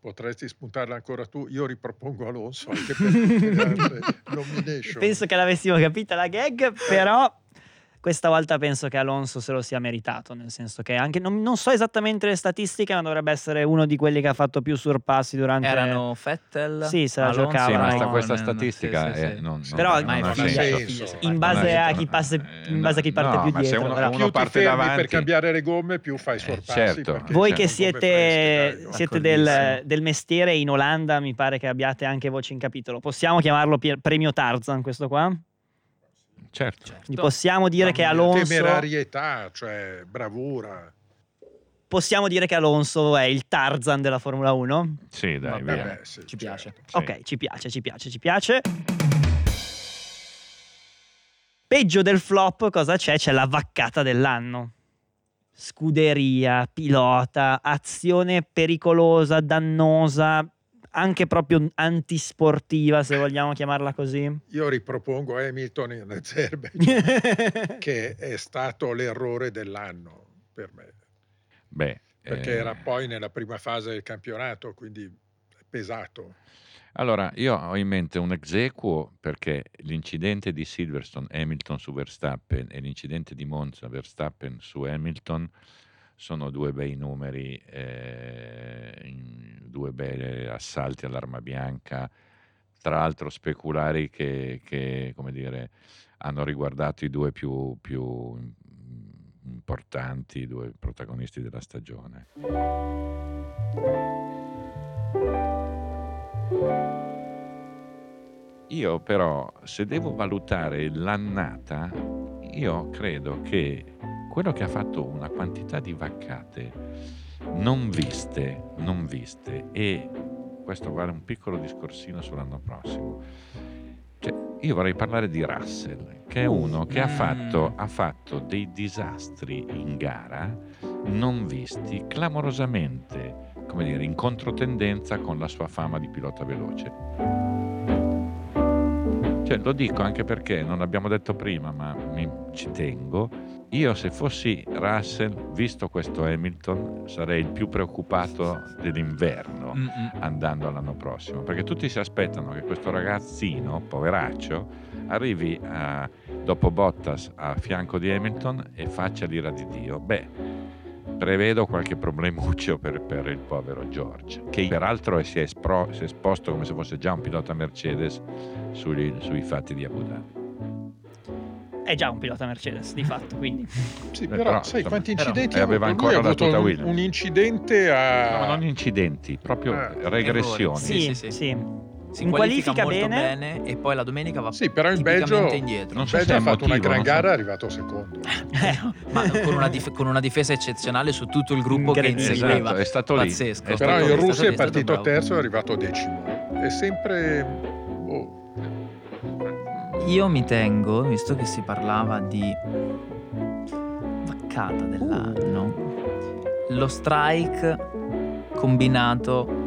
potresti spuntarla ancora tu. Io ripropongo Alonso anche per tutte le altre nomination. Penso che l'avessimo capita la gag, però questa volta penso che Alonso se lo sia meritato, nel senso che anche non, non so esattamente le statistiche, ma dovrebbe essere uno di quelli che ha fatto più surpassi durante Erano Fettel, Sì, se la Alonso, giocavano. Sì, ma sta- questa statistica sì, sì, è- sì. non, Però non, Ma non ha senso. in base non a chi passa, Eh, in base a chi parte no, più ma se dietro. uno- però. uno parte davanti. per cambiare le gomme, più fai Eh, sorpassi. certo. perché Voi che siete, fresche, dai. siete del, del mestiere in Olanda, mi pare che abbiate anche voce in capitolo. Possiamo chiamarlo premio Tarzan questo qua? Certo. Certo. Quindi possiamo dire che Mamma mia, Alonso Temerarietà, cioè bravura. possiamo dire che Alonso è il Tarzan della Formula 1? Sì, dai, Vabbè, via. Vabbè, sì, Ci certo. piace. Sì. Ok, ci piace, ci piace, ci piace. Peggio del flop, cosa c'è? C'è la vaccata dell'anno. Scuderia, pilota, azione pericolosa, dannosa, anche proprio antisportiva, se vogliamo chiamarla così. Io ripropongo Hamilton in Azerbaijan, che è stato l'errore dell'anno per me, Beh, perché eh, era poi nella prima fase del campionato, quindi è pesato. Allora, io ho in mente un ex equo perché l'incidente di Silverstone Hamilton su Verstappen e l'incidente di Monza Verstappen su Hamilton sono due bei numeri, eh, due bei assalti all'arma bianca, tra l'altro speculari che, che, come dire, hanno riguardato i due più, più importanti, i due protagonisti della stagione. Io però, se devo valutare l'annata, io credo che quello che ha fatto una quantità di vaccate non viste, non viste, e questo vale un piccolo discorsino sull'anno prossimo. Cioè, io vorrei parlare di Russell, che è uno che ha Mm. fatto, ha fatto dei disastri in gara non visti clamorosamente, come dire, in controtendenza con la sua fama di pilota veloce. Cioè, lo dico anche perché non l'abbiamo detto prima, ma mi- ci tengo. Io, se fossi Russell, visto questo Hamilton, sarei il più preoccupato dell'inverno Mm-mm. andando all'anno prossimo, perché tutti si aspettano che questo ragazzino, poveraccio, arrivi a- dopo Bottas a fianco di Hamilton e faccia l'ira di Dio. Beh, prevedo qualche problemuccio per, per il povero George, che peraltro si è, espro- si è esposto come se fosse già un pilota Mercedes sui, sui fatti di Abu Dhabi. È già un pilota Mercedes, di fatto, quindi. Sì, Eh, però, però, sai insomma, quanti però- incidenti e ha aveva ancora la tuta un, un incidente a... No, ma non incidenti, proprio Ah, regressioni. Sì, Sì, sì, sì. Si In qualifica, qualifica molto bene. bene. e poi la domenica va Sì, però in tipicamente Belgio, indietro. Non in so Belgio ha fatto una motivo, gran non so. gara, è arrivato secondo. Eh, ma con una, dif- con una difesa eccezionale su tutto il gruppo che inseguiva. Esatto, è stato lì. Pazzesco. È Però stato. È stato Russia è partito bravo. terzo e è arrivato decimo. È sempre... Io mi tengo, visto che si parlava di vaccata dell'anno, lo strike combinato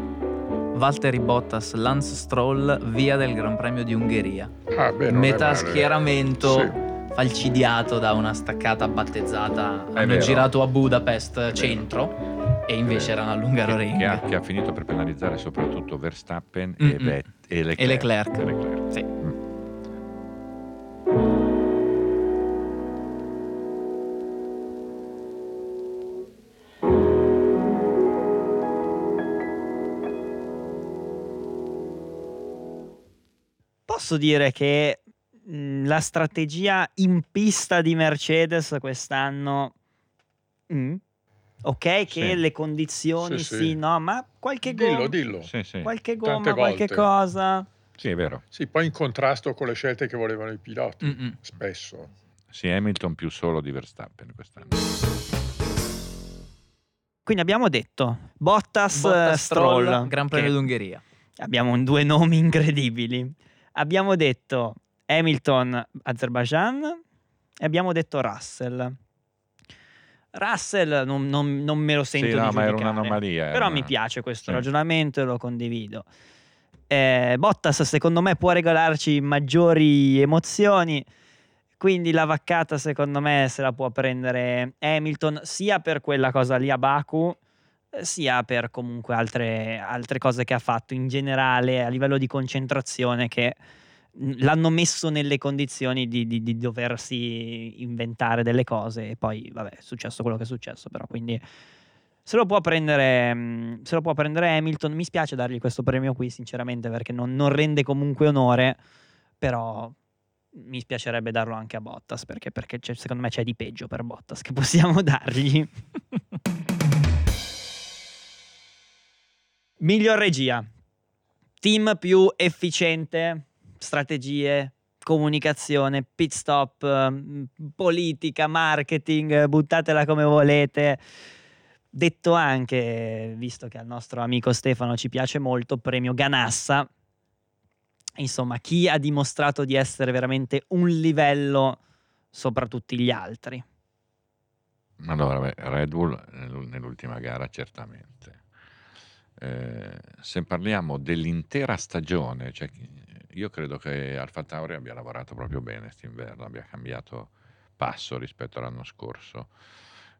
Valtteri Bottas Lance Stroll via del Gran Premio di Ungheria. Ah, beh, Metà schieramento Sì. falcidiato da una staccata battezzata. È Hanno vero. girato a Budapest centro e invece erano all'Ungaroring. che, ha, che ha finito per penalizzare soprattutto Verstappen e. Vet- e Leclerc. E Leclerc. E Leclerc. Sì. Posso dire che mh, la strategia in pista di Mercedes quest'anno, mm, ok, che Sì. le condizioni Sì, sì, sì. no, ma qualche Dillo, gomma, dillo. Sì, sì. qualche gomma, qualche cosa. Sì, è vero. Sì, poi in contrasto con le scelte che volevano i piloti, Mm-mm. spesso. Sì, Hamilton più solo di Verstappen quest'anno. Quindi abbiamo detto Bottas, Bottas, eh, Stroll, Gran Premio che d'Ungheria. abbiamo due nomi incredibili. Abbiamo detto Hamilton, Azerbaijan e abbiamo detto Russell. Russell non, non- non me lo sento sì, no, ma era un'anomalia. Però una- mi piace questo Sì. ragionamento e lo condivido. Eh, Bottas secondo me può regalarci maggiori emozioni, quindi la vaccata secondo me se la può prendere Hamilton sia per quella cosa lì a Baku, sia per comunque altre, altre cose che ha fatto in generale a livello di concentrazione che l'hanno messo nelle condizioni di, di, di, doversi inventare delle cose e poi vabbè è successo quello che è successo però quindi se lo può prendere, mm, se lo può prendere Hamilton. Mi spiace dargli questo premio qui sinceramente perché non, non rende comunque onore però mi spiacerebbe darlo anche a Bottas perché, perché secondo me c'è di peggio per Bottas che possiamo dargli miglior regia team più efficiente strategie, comunicazione, pit stop, mm, politica, marketing, buttatela come volete. Detto anche, visto che al nostro amico Stefano ci piace molto, premio Ganassa. Insomma, chi ha dimostrato di essere veramente un livello sopra tutti gli altri? Allora, beh, Red Bull nell'ultima gara certamente. Eh, se parliamo dell'intera stagione, cioè io credo che Alfa Tauri abbia lavorato proprio bene quest'inverno, abbia cambiato passo rispetto all'anno scorso.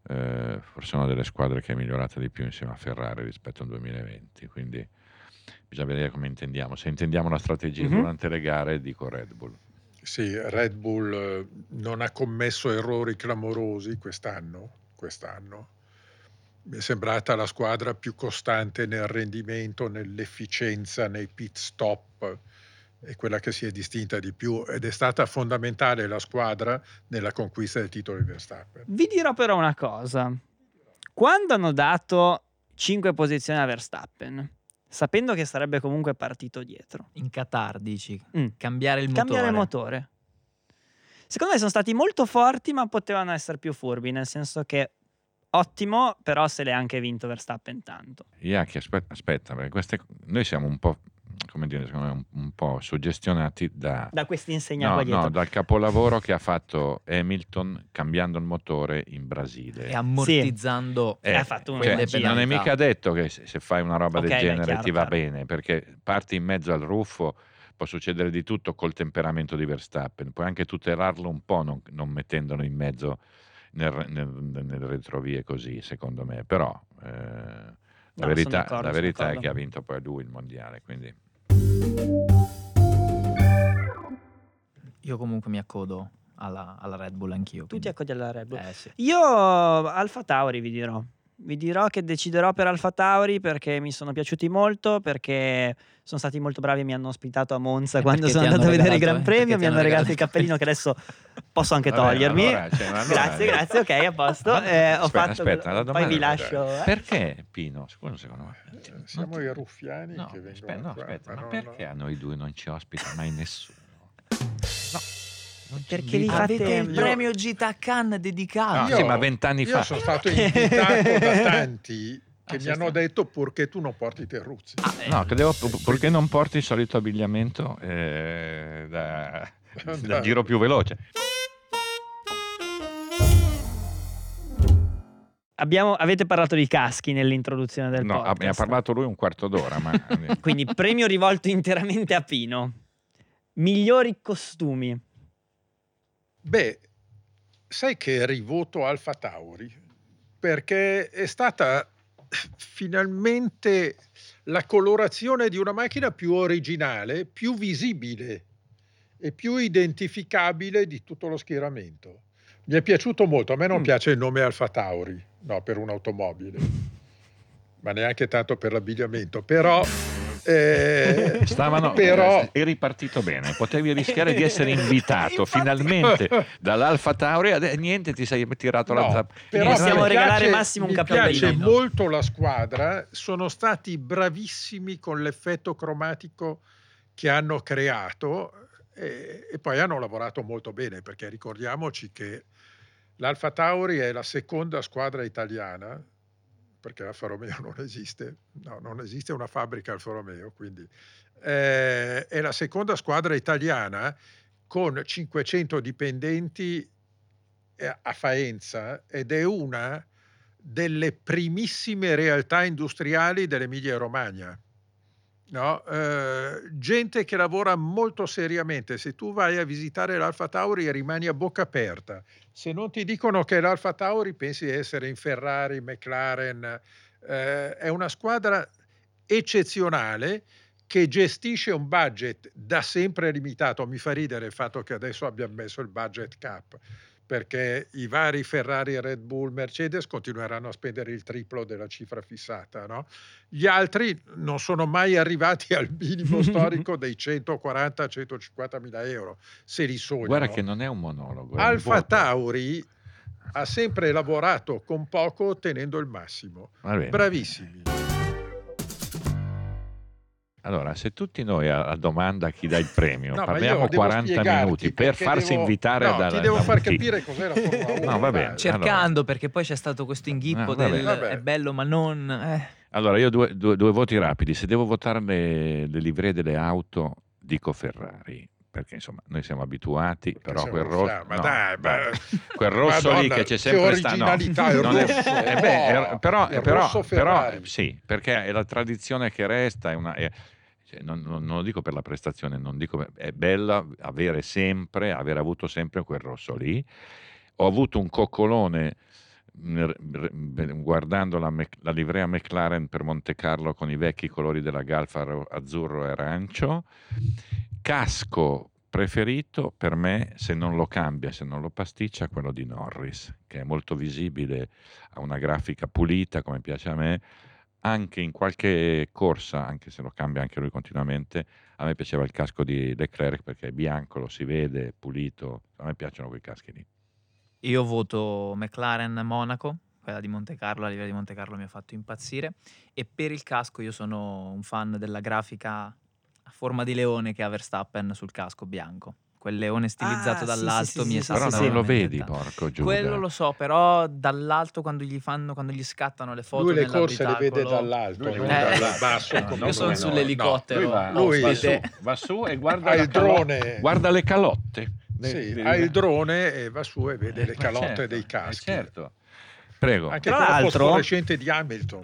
Eh, forse è una delle squadre che è migliorata di più insieme a Ferrari rispetto al 2020, quindi bisogna vedere come intendiamo. Se intendiamo la strategia mm-hmm. durante le gare, dico Red Bull. Sì, Red Bull eh, non ha commesso errori clamorosi quest'anno, quest'anno. Mi è sembrata la squadra più costante nel rendimento, nell'efficienza, nei pit stop è quella che si è distinta di più ed è stata fondamentale la squadra nella conquista del titolo di Verstappen. Vi dirò però una cosa. Quando hanno dato 5 posizioni a Verstappen, sapendo che sarebbe comunque partito dietro. In Qatar dici, mm. cambiare il motore. Cambiare il motore. Secondo me sono stati molto forti, ma potevano essere più furbi, nel senso che ottimo, però se l'è anche vinto Verstappen tanto. Iacchi, aspetta, aspetta, perché queste, noi siamo un po' come dire, secondo me un, un po' suggestionati da, da questi insegnamenti. No, no, dal capolavoro che ha fatto Hamilton cambiando il motore in Brasile. E ammortizzando sì. eh, ha fatto una cioè, Non è mica detto che se fai una roba okay, del genere chiaro, ti va chiaro. bene, perché parti in mezzo al ruffo, può succedere di tutto col temperamento di Verstappen, puoi anche tutelarlo un po' non, non mettendolo in mezzo nel, nel, nelle retrovie così, secondo me, però... Eh, la no, verità, la verità è che ha vinto poi lui il mondiale, quindi io comunque mi accodo alla, alla Red Bull anch'io. Tu ti accodi alla Red Bull? Eh, sì. Io Alfa Tauri vi dirò. Vi dirò che deciderò per Alfa Tauri perché mi sono piaciuti molto, perché sono stati molto bravi e mi hanno ospitato a Monza e quando sono andato a vedere il Gran Premio, mi hanno regalato il cappellino che adesso posso anche Vabbè, togliermi. Allora, cioè, allora, grazie, grazie, ok, a posto. Eh, ho aspetta, fatto aspetta, poi vi lascio. Eh. Perché Pino? Scusa secondo me. Siamo i ruffiani no, che vengono aspetta, no, aspetta, ma, ma perché no. a noi due non ci ospita mai nessuno? Perché vi fate Avete il premio Gita Khan dedicato. No, sì, ma vent'anni fa. Io sono stato invitato da tanti che ah, mi hanno detto purché tu non porti i terruzzi. Ah, eh. No, che devo, purché non porti il solito abbigliamento eh, da, da giro più veloce. Abbiamo, avete parlato di caschi nell'introduzione del no, podcast. No, ha parlato lui un quarto d'ora. Ma... Quindi premio rivolto interamente a Pino. Migliori costumi. Beh, sai che rivoto Alfa Tauri? Perché è stata finalmente la colorazione di una macchina più originale, più visibile e più identificabile di tutto lo schieramento. Mi è piaciuto molto, a me non mm. piace il nome Alfa Tauri, no, per un'automobile, ma neanche tanto per l'abbigliamento, però eh, Stavano, però... Eh, eri partito bene, potevi rischiare di essere invitato finalmente dall'Alfa Tauri e niente, ti sei tirato no, la zappa. Però possiamo regalare piace, Massimo un cappellino. Mi piace molto la squadra, sono stati bravissimi con l'effetto cromatico che hanno creato e, e poi hanno lavorato molto bene perché ricordiamoci che l'Alfa Tauri è la seconda squadra italiana perché Alfa Romeo non esiste, no, non esiste una fabbrica Alfa Romeo, quindi eh, è la seconda squadra italiana con 500 dipendenti eh, a Faenza ed è una delle primissime realtà industriali dell'Emilia Romagna. No? Eh, gente che lavora molto seriamente. Se tu vai a visitare l'Alfa Tauri rimani a bocca aperta. Se non ti dicono che l'Alfa Tauri pensi di essere in Ferrari, McLaren. Eh, è una squadra eccezionale che gestisce un budget da sempre limitato. Mi fa ridere il fatto che adesso abbiamo messo il budget cap perché i vari Ferrari, Red Bull, Mercedes continueranno a spendere il triplo della cifra fissata. No? Gli altri non sono mai arrivati al minimo storico dei 140-150 mila euro, se li sognano. Guarda che non è un monologo. è un Alfa voto. Tauri ha sempre lavorato con poco ottenendo il massimo. Bravissimi. Allora, se tutti noi a, a domanda chi dà il premio No, ma parliamo io devo 40 spiegarti minuti per perché farsi devo- invitare no, da ti devo da far capire cos'è la Formula 1. No, va bene. dai. Cercando, perché poi c'è stato questo inghippo Ah, vabbè. del Vabbè. è bello ma non... eh. Allora, io due, due- due voti rapidi. Se devo votare le, le livree delle auto, dico Ferrari. Perché insomma, noi siamo abituati, però siamo quel rosso, no, dai, beh. quel rosso lì Madonna, che c'è sempre sta- no, non è- rosso. eh beh, eh, però, però- però, sì, perché è la tradizione che resta, è una, è- cioè, non, non- non lo dico per la prestazione, dico, è bella avere sempre, aver avuto sempre quel rosso lì. Ho avuto un coccolone r- guardando la, la livrea McLaren per Monte Carlo con i vecchi colori della Galfa ro- azzurro e arancio. Casco preferito per me, se non lo cambia, se non lo pasticcia, quello di Norris, che è molto visibile, ha una grafica pulita come piace a me. Anche in qualche corsa, anche se lo cambia anche lui continuamente, a me piaceva il casco di Leclerc perché è bianco, lo si vede, è pulito. A me piacciono quei caschi lì. Io voto McLaren Monaco, quella di Monte Carlo, la livrea di Monte Carlo mi ha fatto impazzire. E per il casco io sono un fan della grafica a forma di leone che ha Verstappen sul casco bianco. Quel leone stilizzato Ah, sì, dall'alto sì, mi sì, è sì, Però sì, non lo vedi, porco Giuda. Quello lo so, però dall'alto quando gli fanno, quando gli scattano le foto Lui le corse le vede dall'alto, Lui non Eh, dal basso. no, come io sono noi. sull'elicottero. Lui va, Lui- va su, va su e guarda, il drone. guarda le calotte. Sì, De- ha il drone e va su e vede Eh, le calotte certo, dei eh, caschi. certo. Prego. Anche Tra l'altro- fosforescente di Hamilton.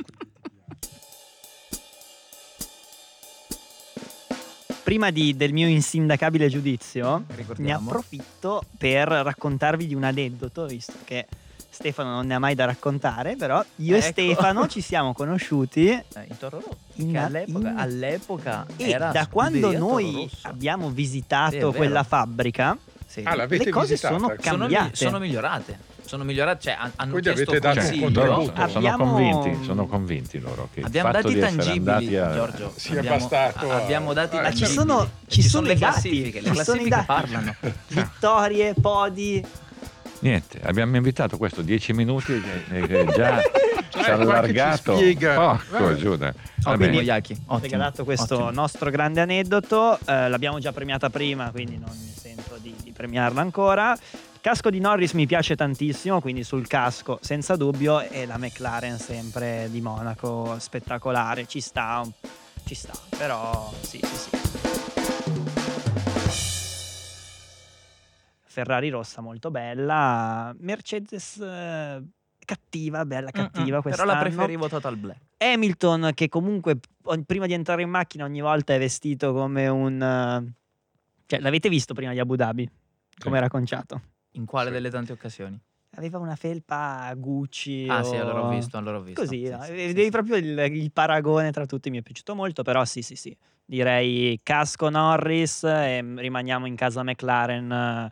Prima di- del mio insindacabile giudizio, ne Ricordiamo. approfitto per raccontarvi di un aneddoto, visto che Stefano non ne ha mai da raccontare, però io e Ecco. Stefano ci siamo conosciuti Eh, in Toro Rosso. In- che all'epoca, in- all'epoca e era da quando noi abbiamo visitato quella fabbrica, Sì. Ah, le cose visitata? sono Sono sono, cambiate. mi- sono migliorate. Sono migliorate, cioè han- hanno Quindi chiesto avete dato un contributo. sono convinti, sono convinti loro che il Abbiamo fatto dati tangibili, a- Giorgio. Sia abbiamo, bastato a- abbiamo dati Ah, ci tangibili. sono, E ci sono le i dati, classifiche. Le ci sono i classifiche dati. parlano. Vittorie, podi. Niente, abbiamo invitato questo 10 minuti e già ci Cioè, ha qualche allargato. ci. Porco Vabbè. Giuda. Ottimo, bene. Iaki. Ottimo. regalato questo ottimo. nostro grande aneddoto. eh, l'abbiamo già premiata prima, quindi non mi sento di, di premiarla ancora. Il casco di Norris mi piace tantissimo, quindi sul casco senza dubbio. E la McLaren sempre di Monaco, spettacolare. Ci sta, ci sta, però sì, sì, sì. Ferrari rossa molto bella, Mercedes eh, cattiva, bella cattiva Mm-mm, quest'anno. Però la preferivo Total Black. Hamilton che comunque prima di entrare in macchina ogni volta è vestito come un... eh, Cioè, l'avete visto prima di Abu Dhabi? Come era conciato? In quale Sì. delle tante occasioni? Aveva una felpa Gucci. Ah, sì, o- allora ho visto, allora ho visto. Così, Sì, no? sì, sì, vedevi sì. proprio il, il paragone tra tutti, mi è piaciuto molto, però sì, sì, sì. Direi casco Norris e rimaniamo in casa McLaren. eh,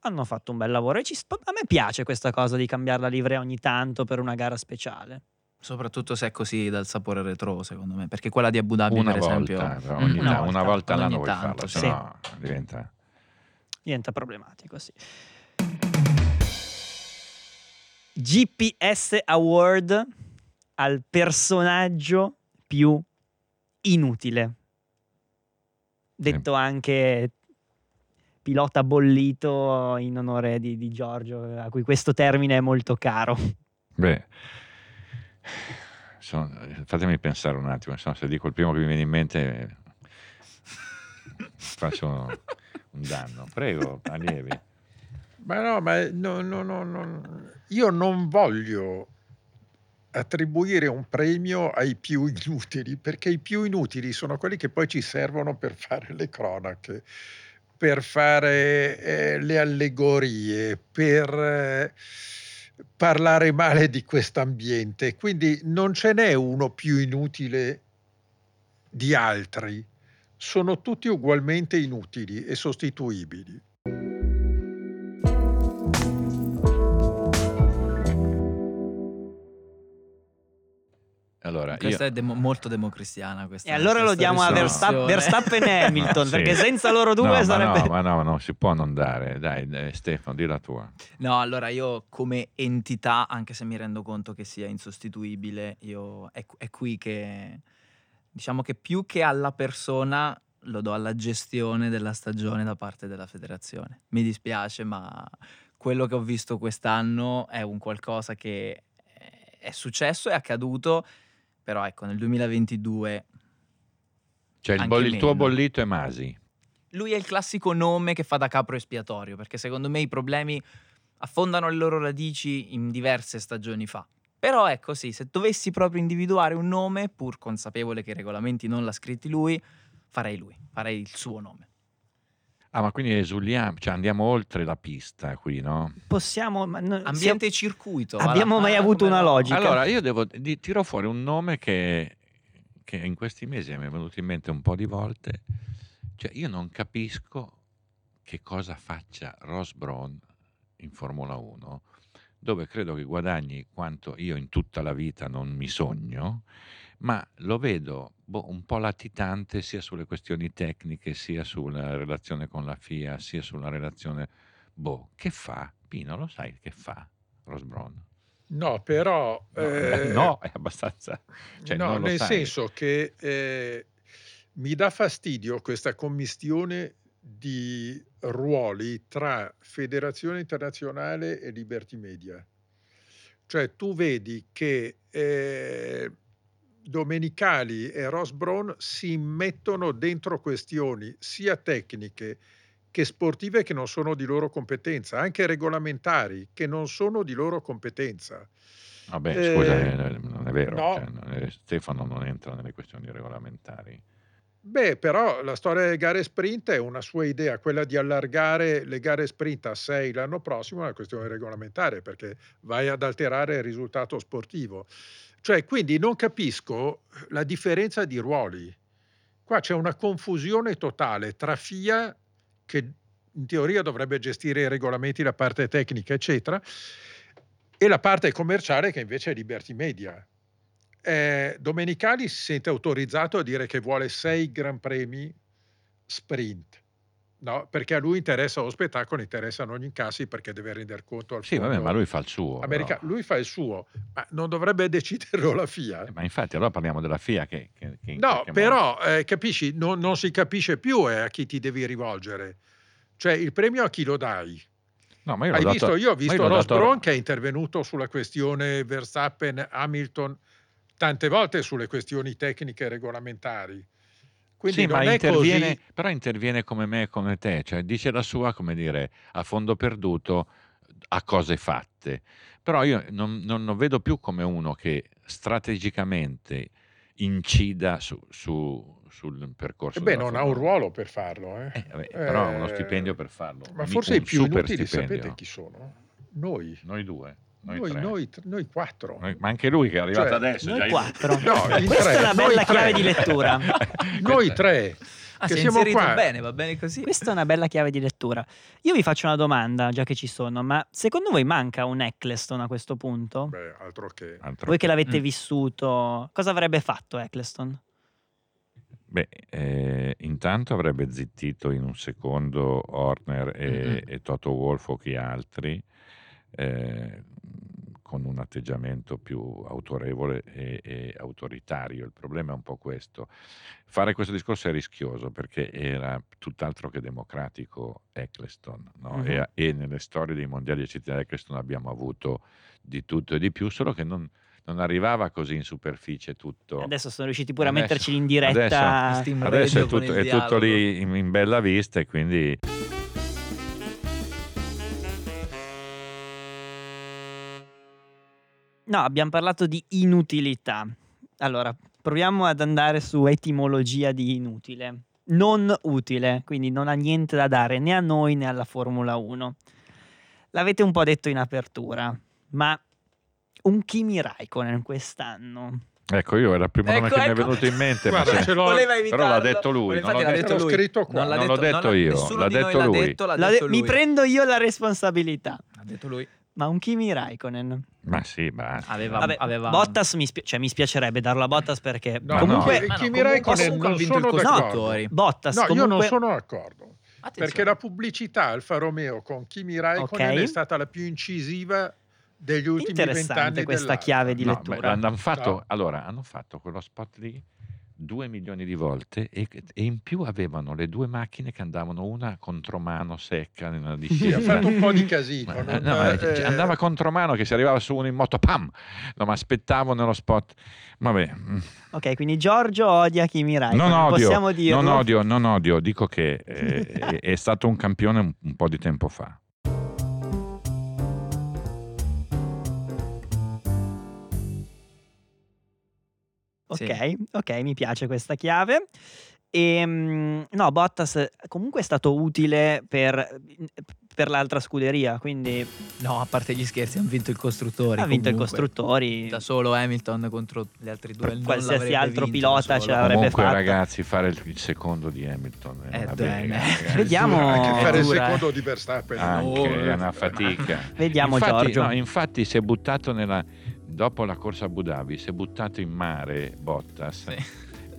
Hanno fatto un bel lavoro e ci sp- a me piace questa cosa di cambiare la livrea ogni tanto per una gara speciale. Soprattutto se è così dal sapore retro, secondo me. Perché quella di Abu Dhabi, Una per esempio... volta, però Mm, ogni una ta- una volta, volta ogni l'anno vuoi farlo, sì. se no diventa... diventa problematico, sì. GPS Award al personaggio più inutile. Detto anche pilota bollito in onore di, di Giorgio, a cui questo termine è molto caro. Beh, sono- fatemi pensare un attimo, se no se dico il primo che mi viene in mente eh, faccio un danno. Prego, allievi. Ma no, ma no, no, no, io non voglio attribuire un premio ai più inutili, perché i più inutili sono quelli che poi ci servono per fare le cronache, per fare eh, le allegorie, per eh, parlare male di quest'ambiente. Quindi non ce n'è uno più inutile di altri. sono tutti ugualmente inutili e sostituibili. Questa io... è demo- molto democristiana. Questa, E allora lo diamo a. Verstappen, Verstappen e Hamilton, Sì. perché senza loro due no, ma sarebbe... no, ma no, non si può non dare. Dai, dai, Stefano, di la tua. No, allora io come entità, anche se mi rendo conto che sia insostituibile, io è, è qui che diciamo che più che alla persona lo do alla gestione della stagione da parte della federazione. Mi dispiace, ma quello che ho visto quest'anno è un qualcosa che è successo, è accaduto, però ecco, nel 2022 Cioè, il, boll- il tuo bollito è Masi. lui è il classico nome che fa da capro espiatorio, perché secondo me i problemi affondano le loro radici in diverse stagioni fa. Però ecco sì, se dovessi proprio individuare un nome, pur consapevole che i regolamenti non l'ha scritti lui, farei lui, farei il suo nome. Ah, ma quindi esuliamo, cioè andiamo oltre la pista qui, no? Possiamo... ma no- Ambiente e circuito. siamo- Abbiamo alla- mai alla- avuto una no? logica? Allora, io devo, di- tiro fuori un nome che, che in questi mesi mi è venuto in mente un po' di volte. Cioè, io non capisco che cosa faccia Ross Brown in Formula 1, dove credo che guadagni quanto io in tutta la vita non mi sogno, ma lo vedo boh, un po' latitante sia sulle questioni tecniche, sia sulla relazione con la FIA, sia sulla relazione... Boh, che fa? Pino, lo sai che fa Ross Brown? No, però... No, eh, no, è abbastanza... cioè, no, non lo nel sai. senso che eh, mi dà fastidio questa commistione di ruoli tra Federazione Internazionale e Liberty Media. Cioè tu vedi che eh, Domenicali e Ross Brown si mettono dentro questioni sia tecniche che sportive che non sono di loro competenza, anche regolamentari che non sono di loro competenza. Vabbè, Eh, scusa, eh, non è vero. no. cioè, non è- Stefano non entra nelle questioni regolamentari. Beh, però la storia delle gare sprint è una sua idea, quella di allargare le gare sprint a 6 l'anno prossimo è una questione regolamentare perché vai ad alterare il risultato sportivo. Cioè, quindi non capisco la differenza di ruoli. Qua c'è una confusione totale tra FIA, che in teoria dovrebbe gestire i regolamenti, la parte tecnica, eccetera, e la parte commerciale che invece è Liberty Media. Eh, Domenicali si sente autorizzato a dire che vuole sei gran premi sprint, no? perché a lui interessa lo spettacolo, interessano gli incassi perché deve rendere conto al Sì, vabbè, ma lui fa il suo. americano. però. Lui fa il suo, ma non dovrebbe deciderlo la FIA. Eh, Ma infatti allora parliamo della FIA che... che- che No, però eh, capisci, non, non si capisce più eh, a chi ti devi rivolgere. Cioè il premio a chi lo dai? No, ma io l'ho Hai dato- visto, io ho visto Ross dato- Brown che è intervenuto sulla questione Verstappen, Hamilton, tante volte sulle questioni tecniche e regolamentari. Quindi sì, ma interviene, così. però interviene come me e come te, cioè dice la sua, come dire, a fondo perduto, a cose fatte. Però io non, non lo vedo più come uno che strategicamente incida su, su- sul percorso. E beh, non ha un ruolo per farlo. eh. Eh, vabbè, però ha uno Eh, stipendio per farlo. Ma un- forse un i più inutili stipendio. sapete chi sono? Noi. Noi due, noi, Noi, tre. noi, noi quattro. Noi- ma anche lui che è arrivato Cioè, adesso. Noi quattro. No, Questa tre, è una noi bella tre. chiave di lettura. Noi tre. Ah, che si è siamo inserito qua. bene, va bene così. Questa è una bella chiave di lettura. Io vi faccio una domanda, già che ci sono, ma secondo voi manca un Eccleston a questo punto? Beh, altro che... Altro Voi che l'avete Mm. vissuto, cosa avrebbe fatto Eccleston? Beh, eh, intanto avrebbe zittito in un secondo Horner e, Mm-mm. e Toto Wolff o chi altri, eh, con un atteggiamento più autorevole e, e autoritario. Il problema è un po' questo. Fare questo discorso è rischioso perché era tutt'altro che democratico Eccleston, no? Mhm. e, e nelle storie dei mondiali eccetera Eccleston abbiamo avuto di tutto e di più, solo che non, non arrivava così in superficie tutto. Adesso sono riusciti pure Adesso- a metterci in diretta. adesso- Adesso è tutto, è tutto lì in, in bella vista e quindi No, abbiamo parlato di inutilità. Allora, proviamo ad andare su etimologia di inutile. Non utile, quindi non ha niente da dare né a noi né alla Formula 1. L'avete un po' detto in apertura, ma un Kimi Raikkonen quest'anno Ecco, io era il primo nome Ecco, che mi è ecco. venuto in mente, ma Guarda, se- ce l'ho- Voleva però l'ha evitarlo. detto lui, Infatti non l'ho l'ha detto- detto lui. scritto qua. Non l'ha Non l'ho detto, detto non l'ha- io, l'ha detto l'ha lui. detto, l'ha detto mi lui. prendo io la responsabilità. L'ha detto lui. Ma un Kimi Raikkonen. ma sì, basta. Aveva, Vabbè, aveva... Bottas mi, spia- cioè, mi spiacerebbe darlo a Bottas perché No, comunque no, no, Kimi comunque- Raikkonen non ha vinto il sono d'accordo. Bottas No, io comunque non sono d'accordo. Attenzione. Perché la pubblicità Alfa Romeo con Kimi Raikkonen Ok. è stata la più incisiva degli ultimi vent'anni interessante questa dell'anno. chiave di No, lettura. beh, hanno fatto, No. allora, hanno fatto quello spot lì due milioni di volte e, e in più avevano le due macchine che andavano una contromano secca nella Sì, discesa. ha fatto un po' di casino. Ma- no, ma eh, andava contromano che si arrivava su uno in moto, pam! No, ma aspettavo nello spot. Vabbè, Ok, quindi Giorgio odia Kimi Raikkonen. non odio, Possiamo dirlo. non odio, non odio, dico che eh, è, è stato un campione un, un po' di tempo fa. Ok, Sì. ok, mi piace questa chiave. E, no, Bottas comunque è stato utile per, per l'altra scuderia, quindi No, a parte gli scherzi, hanno vinto il costruttore. ha vinto i comunque. costruttori. Da solo Hamilton contro gli altri due. non Qualsiasi altro vinto pilota ce l'avrebbe Comunque, fatta. ragazzi, fare il, secondo di Hamilton è Eh, una eh. ragazzi. Vediamo- Anche fare il dura, eh. secondo di Verstappen. Anche è una fatica. Vediamo infatti, Giorgio. no, infatti si è buttato nella dopo la corsa a Abu Dhabi si è buttato in mare Bottas Sì.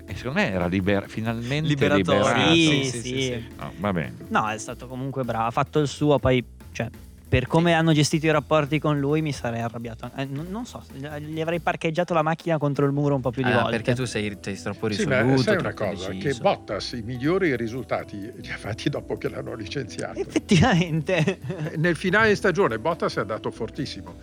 e secondo me era liber- finalmente Liberatorio. liberato Sì, sì, sì. sì, sì. No, va bene No, è stato comunque bravo, ha fatto il suo, poi cioè, per come hanno gestito i rapporti con lui mi sarei arrabbiato. Eh, non, non so, gli avrei parcheggiato la macchina contro il muro un po' più di Ah, volte. perché tu sei, sei troppo Sì, ma risoluto. sai una cosa, che deciso. Bottas i migliori risultati li ha fatti dopo che l'hanno licenziato. Effettivamente. Nel finale di stagione Bottas è andato fortissimo,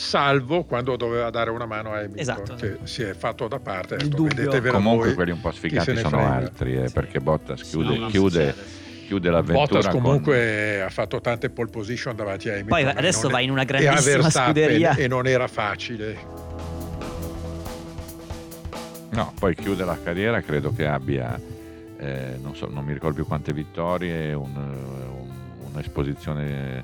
salvo quando doveva dare una mano a Hamilton, Esatto. che si è fatto da parte. ha Il detto, dubbio. "Vedetevela comunque voi". quelli un po' sfigati sono frega. altri eh, perché Bottas chiude, No, chiude, chiude l'avventura Bottas con- comunque ha fatto tante pole position davanti a Hamilton. Poi adesso va in una grandissima scuderia. E non era facile. no poi chiude la carriera credo che abbia eh, non, so, non mi ricordo più quante vittorie un- un- un'esposizione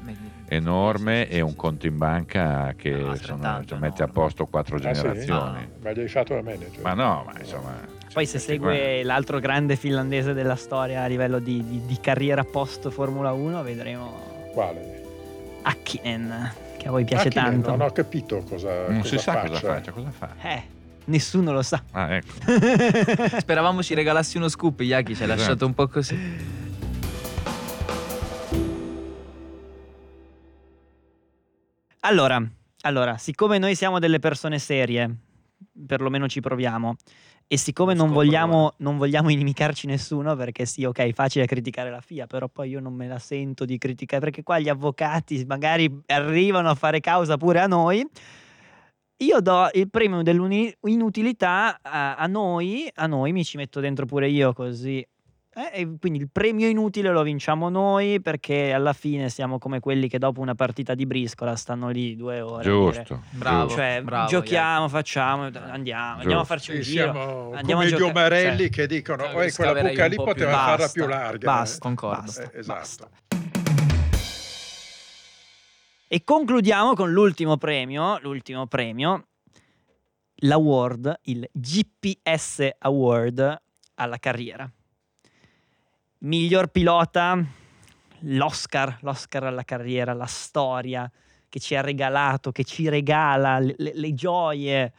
enorme e un conto in banca che No, sono- cioè, mette a posto quattro Ah, sì? generazioni. Ma gli hai fatto da manager. Ma no, ma insomma. Poi se segue l'altro grande finlandese della storia a livello di, di- di carriera post Formula 1, vedremo Quale? Hakkinen, che a voi piace Hakkinen, tanto. Non ho capito cosa, non si cosa sa cosa faccia. faccia, cosa fa. Eh, nessuno lo sa. Ah, ecco. Speravamo ci regalassi uno scoop, Yaki ci hai Esatto. lasciato un po' così. Allora, allora, siccome noi siamo delle persone serie, perlomeno ci proviamo, e siccome non vogliamo, non vogliamo inimicarci nessuno, perché sì, ok, facile criticare la FIA, però poi io non me la sento di criticare, perché qua gli avvocati magari arrivano a fare causa pure a noi. Io do il premio dell'inutilità a, a noi, a noi, mi ci metto dentro pure io così. Eh, e quindi il premio inutile lo vinciamo noi perché alla fine siamo come quelli che dopo una partita di briscola stanno lì due ore. Giusto. Bravo. giusto. cioè, bravo, giochiamo, facciamo, andiamo, andiamo a farci un Sì, giro. siamo Andiamo come a gli gioca- omarelli cioè, che dicono Cioè, "Oh, quella buca lì po' più- poteva farla basta, più larga. Basta, Concordo. basta, Eh, esatto. basta. E concludiamo con l'ultimo premio, l'ultimo premio, l'award, il GPS Award alla carriera. Miglior pilota, l'Oscar, l'Oscar alla carriera, la storia che ci ha regalato, che ci regala le, le- le gioie.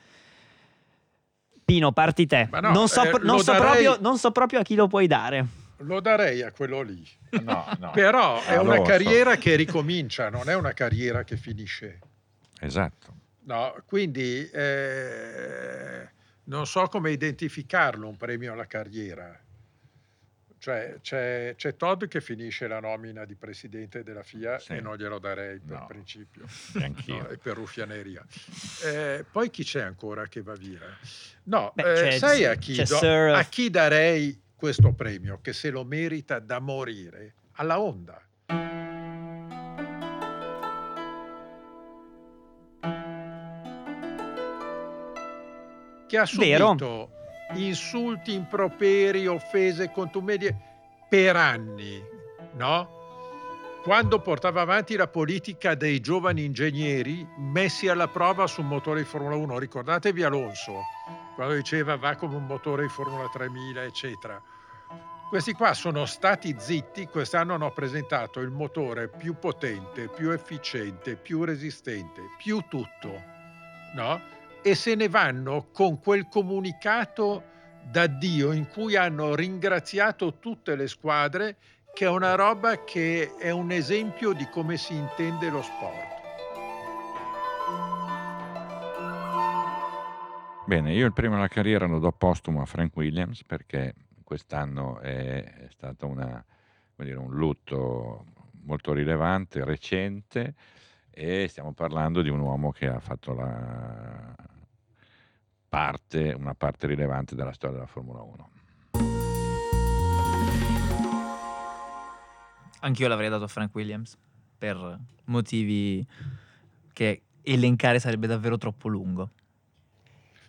Pino, parti te. No, non, so, eh, non so darei- proprio, non so proprio a chi lo puoi dare. Lo darei a quello lì. No, no. Però è Ah, una lo so. carriera che ricomincia, non è una carriera che finisce. Esatto. No, quindi eh, non so come identificarlo un premio alla carriera. Cioè, c'è, c'è Todd che finisce la nomina di presidente della FIA Sì. e non glielo darei per No. principio. No, è per ruffianeria. Eh, poi chi c'è ancora che va via? No, Beh, eh, sai a chi, do- Sir- a chi darei questo premio che se lo merita da morire? Alla Honda. Che ha Vero. Insulti, improperi, offese, contumedie per anni, no? Quando portava avanti la politica dei giovani ingegneri messi alla prova su un motore di Formula 1, ricordatevi Alonso, quando diceva va come un motore di Formula 3000, eccetera. Questi qua sono stati zitti, quest'anno hanno presentato il motore più potente, più efficiente, più resistente, più tutto, no? E se ne vanno con quel comunicato da Dio in cui hanno ringraziato tutte le squadre, che è una roba che è un esempio di come si intende lo sport. Bene, io il primo della carriera lo do postumo a Frank Williams perché quest'anno è, stato una, dire, un lutto molto rilevante, recente e stiamo parlando di un uomo che ha fatto la parte, una parte rilevante della storia della Formula 1. Anch'io l'avrei dato a Frank Williams per motivi che elencare sarebbe davvero troppo lungo.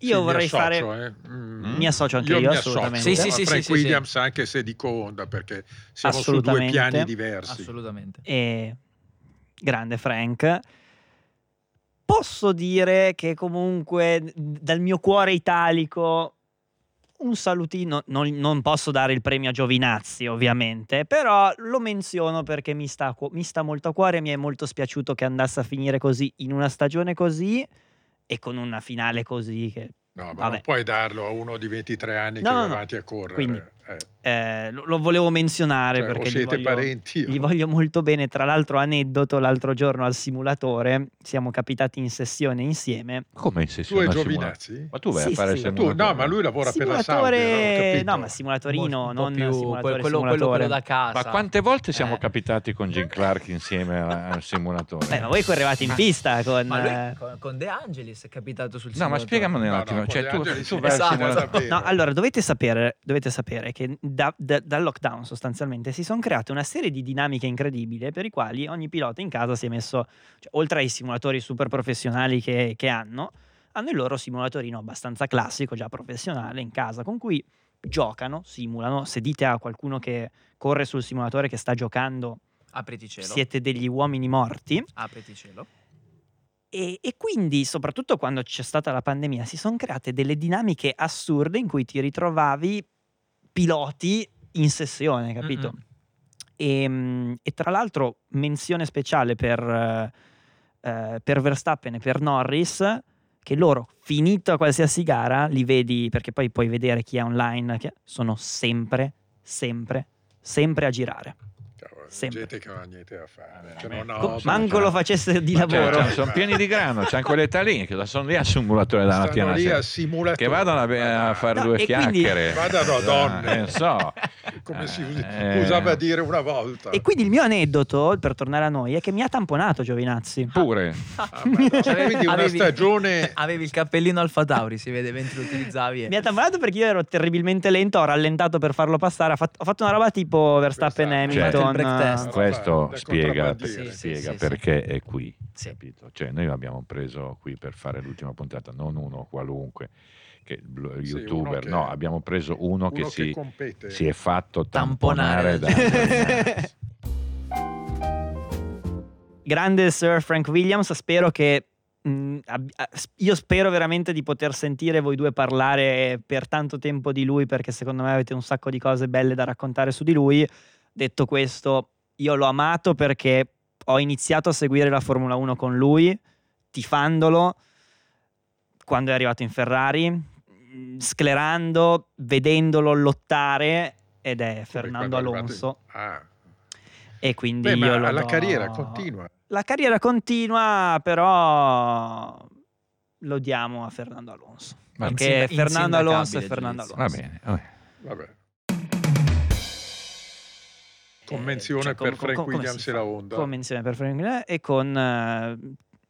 Io Sì, vorrei mi associo, fare. eh. Mm. Mi associo anche Io io, assolutamente. associo Sì, sì, a sì, Frank sì, sì, Williams anche se dico Honda perché siamo su due piani diversi. Assolutamente. E grande Frank. Posso dire che comunque dal mio cuore italico un salutino, non, non posso dare il premio a Giovinazzi ovviamente, però lo menziono perché mi sta, mi sta molto a cuore, mi è molto spiaciuto che andasse a finire così in una stagione così e con una finale così che No, ma Vabbè. non puoi darlo a uno di 23 anni No, che va no. avanti a correre. Quindi, eh. lo, lo volevo menzionare Cioè, perché gli siete voglio- parenti Gli voglio molto bene. Tra l'altro, aneddoto, l'altro giorno al simulatore siamo capitati in sessione insieme. Come in Tu sessione e simula- Giovinazzi? Ma tu vai Sì, a fare sì, il. Tu, simulatore? no, ma lui lavora per la Simulatore, Sauber, ho capito. no, ma simulatorino, po' non più simulatore, quello, quello- quello- simulatore. quello da casa. Ma quante volte siamo Eh. capitati con Jim Clark insieme al simulatore? Beh, ma voi correvate in pista con. Ma lui eh, con, con De Angelis è capitato sul No, ma simulatore. spiegamene un No, no, attimo. con cioè, tu, tu vai al Esatto, simulatore. davvero. No, allora dovete sapere, dovete sapere che da- da- dal lockdown sostanzialmente si sono create una serie di dinamiche incredibili per i quali ogni pilota in casa si è messo, cioè, oltre ai simulatori super professionali che, che hanno, hanno il loro simulatorino abbastanza classico, già professionale in casa, con cui giocano, simulano. Se dite a qualcuno che corre sul simulatore che sta giocando, Apriti cielo. siete degli uomini morti. Apriti cielo. E, e quindi, soprattutto quando c'è stata la pandemia, si sono create delle dinamiche assurde in cui ti ritrovavi piloti in sessione, capito? Mm-mm. E, mm, e tra l'altro, menzione speciale per, eh, eh, per Verstappen e per Norris, che loro, finita qualsiasi gara, li vedi, perché poi puoi vedere chi è online, che sono sempre, sempre, sempre a girare. Cavolo, Sempre. gente che non ha niente da fare. Eh, beh, non ha Co- manco lo facesse di Ma cioè, lavoro. cioè, sono pieni di grano, c'hanno quell'età lì, che sono lì al simulatore dalla mattina lì sera. a simulatore. Che vadano a, a fare No, due e quindi- chiacchiere. Vadano a donne. Eh, non so. Come si Eh, usava a dire una volta. E quindi il mio aneddoto, per tornare a noi, è che mi ha tamponato Giovinazzi. Pure. Ah, no, cioè, quindi una Avevi- stagione... Avevi il cappellino Alfa Tauri, si vede mentre lo utilizzavi. Mi ha tamponato perché io ero terribilmente lento, ho rallentato per farlo passare. Fatto- ho fatto una roba tipo Verstappen Verstappen. Hamilton. Test. eh, Questo spiega, Sì, sì, spiega sì, perché è qui. Sì. Capito? Cioè, noi l'abbiamo preso qui per fare l'ultima puntata, non uno qualunque, Sì, youtuber, che- no, abbiamo preso uno, Uno che, che si, è fatto Tamponare. tamponare da Grande Sir Frank Williams, spero che. mh, s- io spero veramente di poter sentire voi due parlare per tanto tempo di lui perché secondo me avete un sacco di cose belle da raccontare su di lui. Detto questo, io l'ho amato perché ho iniziato a seguire la Formula 1 con lui, tifandolo quando è arrivato in Ferrari, mh, sclerando, vedendolo lottare ed è Fernando Alonso. Ah. E quindi Beh, io ma lo la do- carriera continua. La carriera continua, però lo diamo a Fernando Alonso. Va perché Fernando Alonso è Fernando giudizio. Va Alonso. bene, vabbè. Vabbè. Convenzione Eh, cioè, per com- Frank com- Williams e la? Honda. Convenzione per Frank Williams e con eh,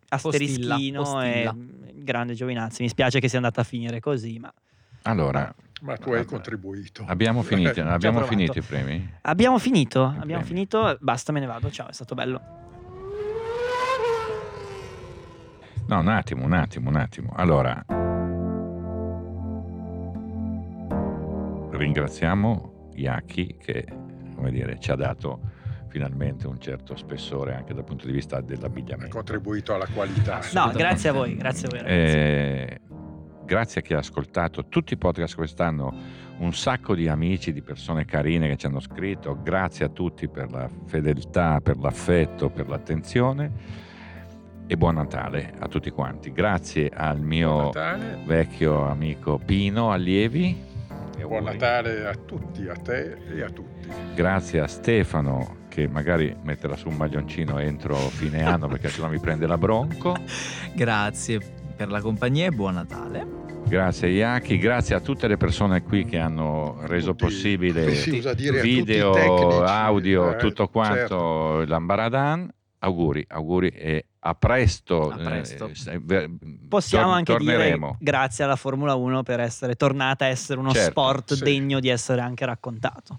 asterischino Postilla, e grande Giovinazzi. Mi spiace che sia andata a finire così, ma Allora, Ma tu hai contribuito. abbiamo finito, abbiamo finito i premi? abbiamo finito. I Abbiamo premi. finito. Basta, me ne vado. Ciao, è stato bello. No, un attimo, un attimo, un attimo. Allora, ringraziamo Iaki che, come dire, ci ha dato finalmente un certo spessore anche dal punto di vista Ha dell'abbigliamento. contribuito alla qualità. No, grazie a voi. Grazie a voi, ragazzi. Eh, grazie a chi ha ascoltato tutti i podcast quest'anno, un sacco di amici, di persone carine che ci hanno scritto, grazie a tutti per la fedeltà, per l'affetto, per l'attenzione e buon Natale a tutti quanti. Grazie al mio vecchio amico Pino Allievi. Buon Natale a tutti, a te e a tutti. Grazie a Stefano che magari metterà su un maglioncino entro fine anno perché sennò mi prende la bronco. Grazie per la compagnia e buon Natale. Grazie Iaki, grazie a tutte le persone qui che hanno reso Tutti, possibile a video, tecnici, audio, eh, tutto quanto certo. l'ambaradan. Auguri, auguri e a presto. A presto. Eh, se- Possiamo tor- anche torneremo. dire grazie alla Formula 1 per essere tornata a essere uno Certo, sport sì. degno di essere anche raccontato.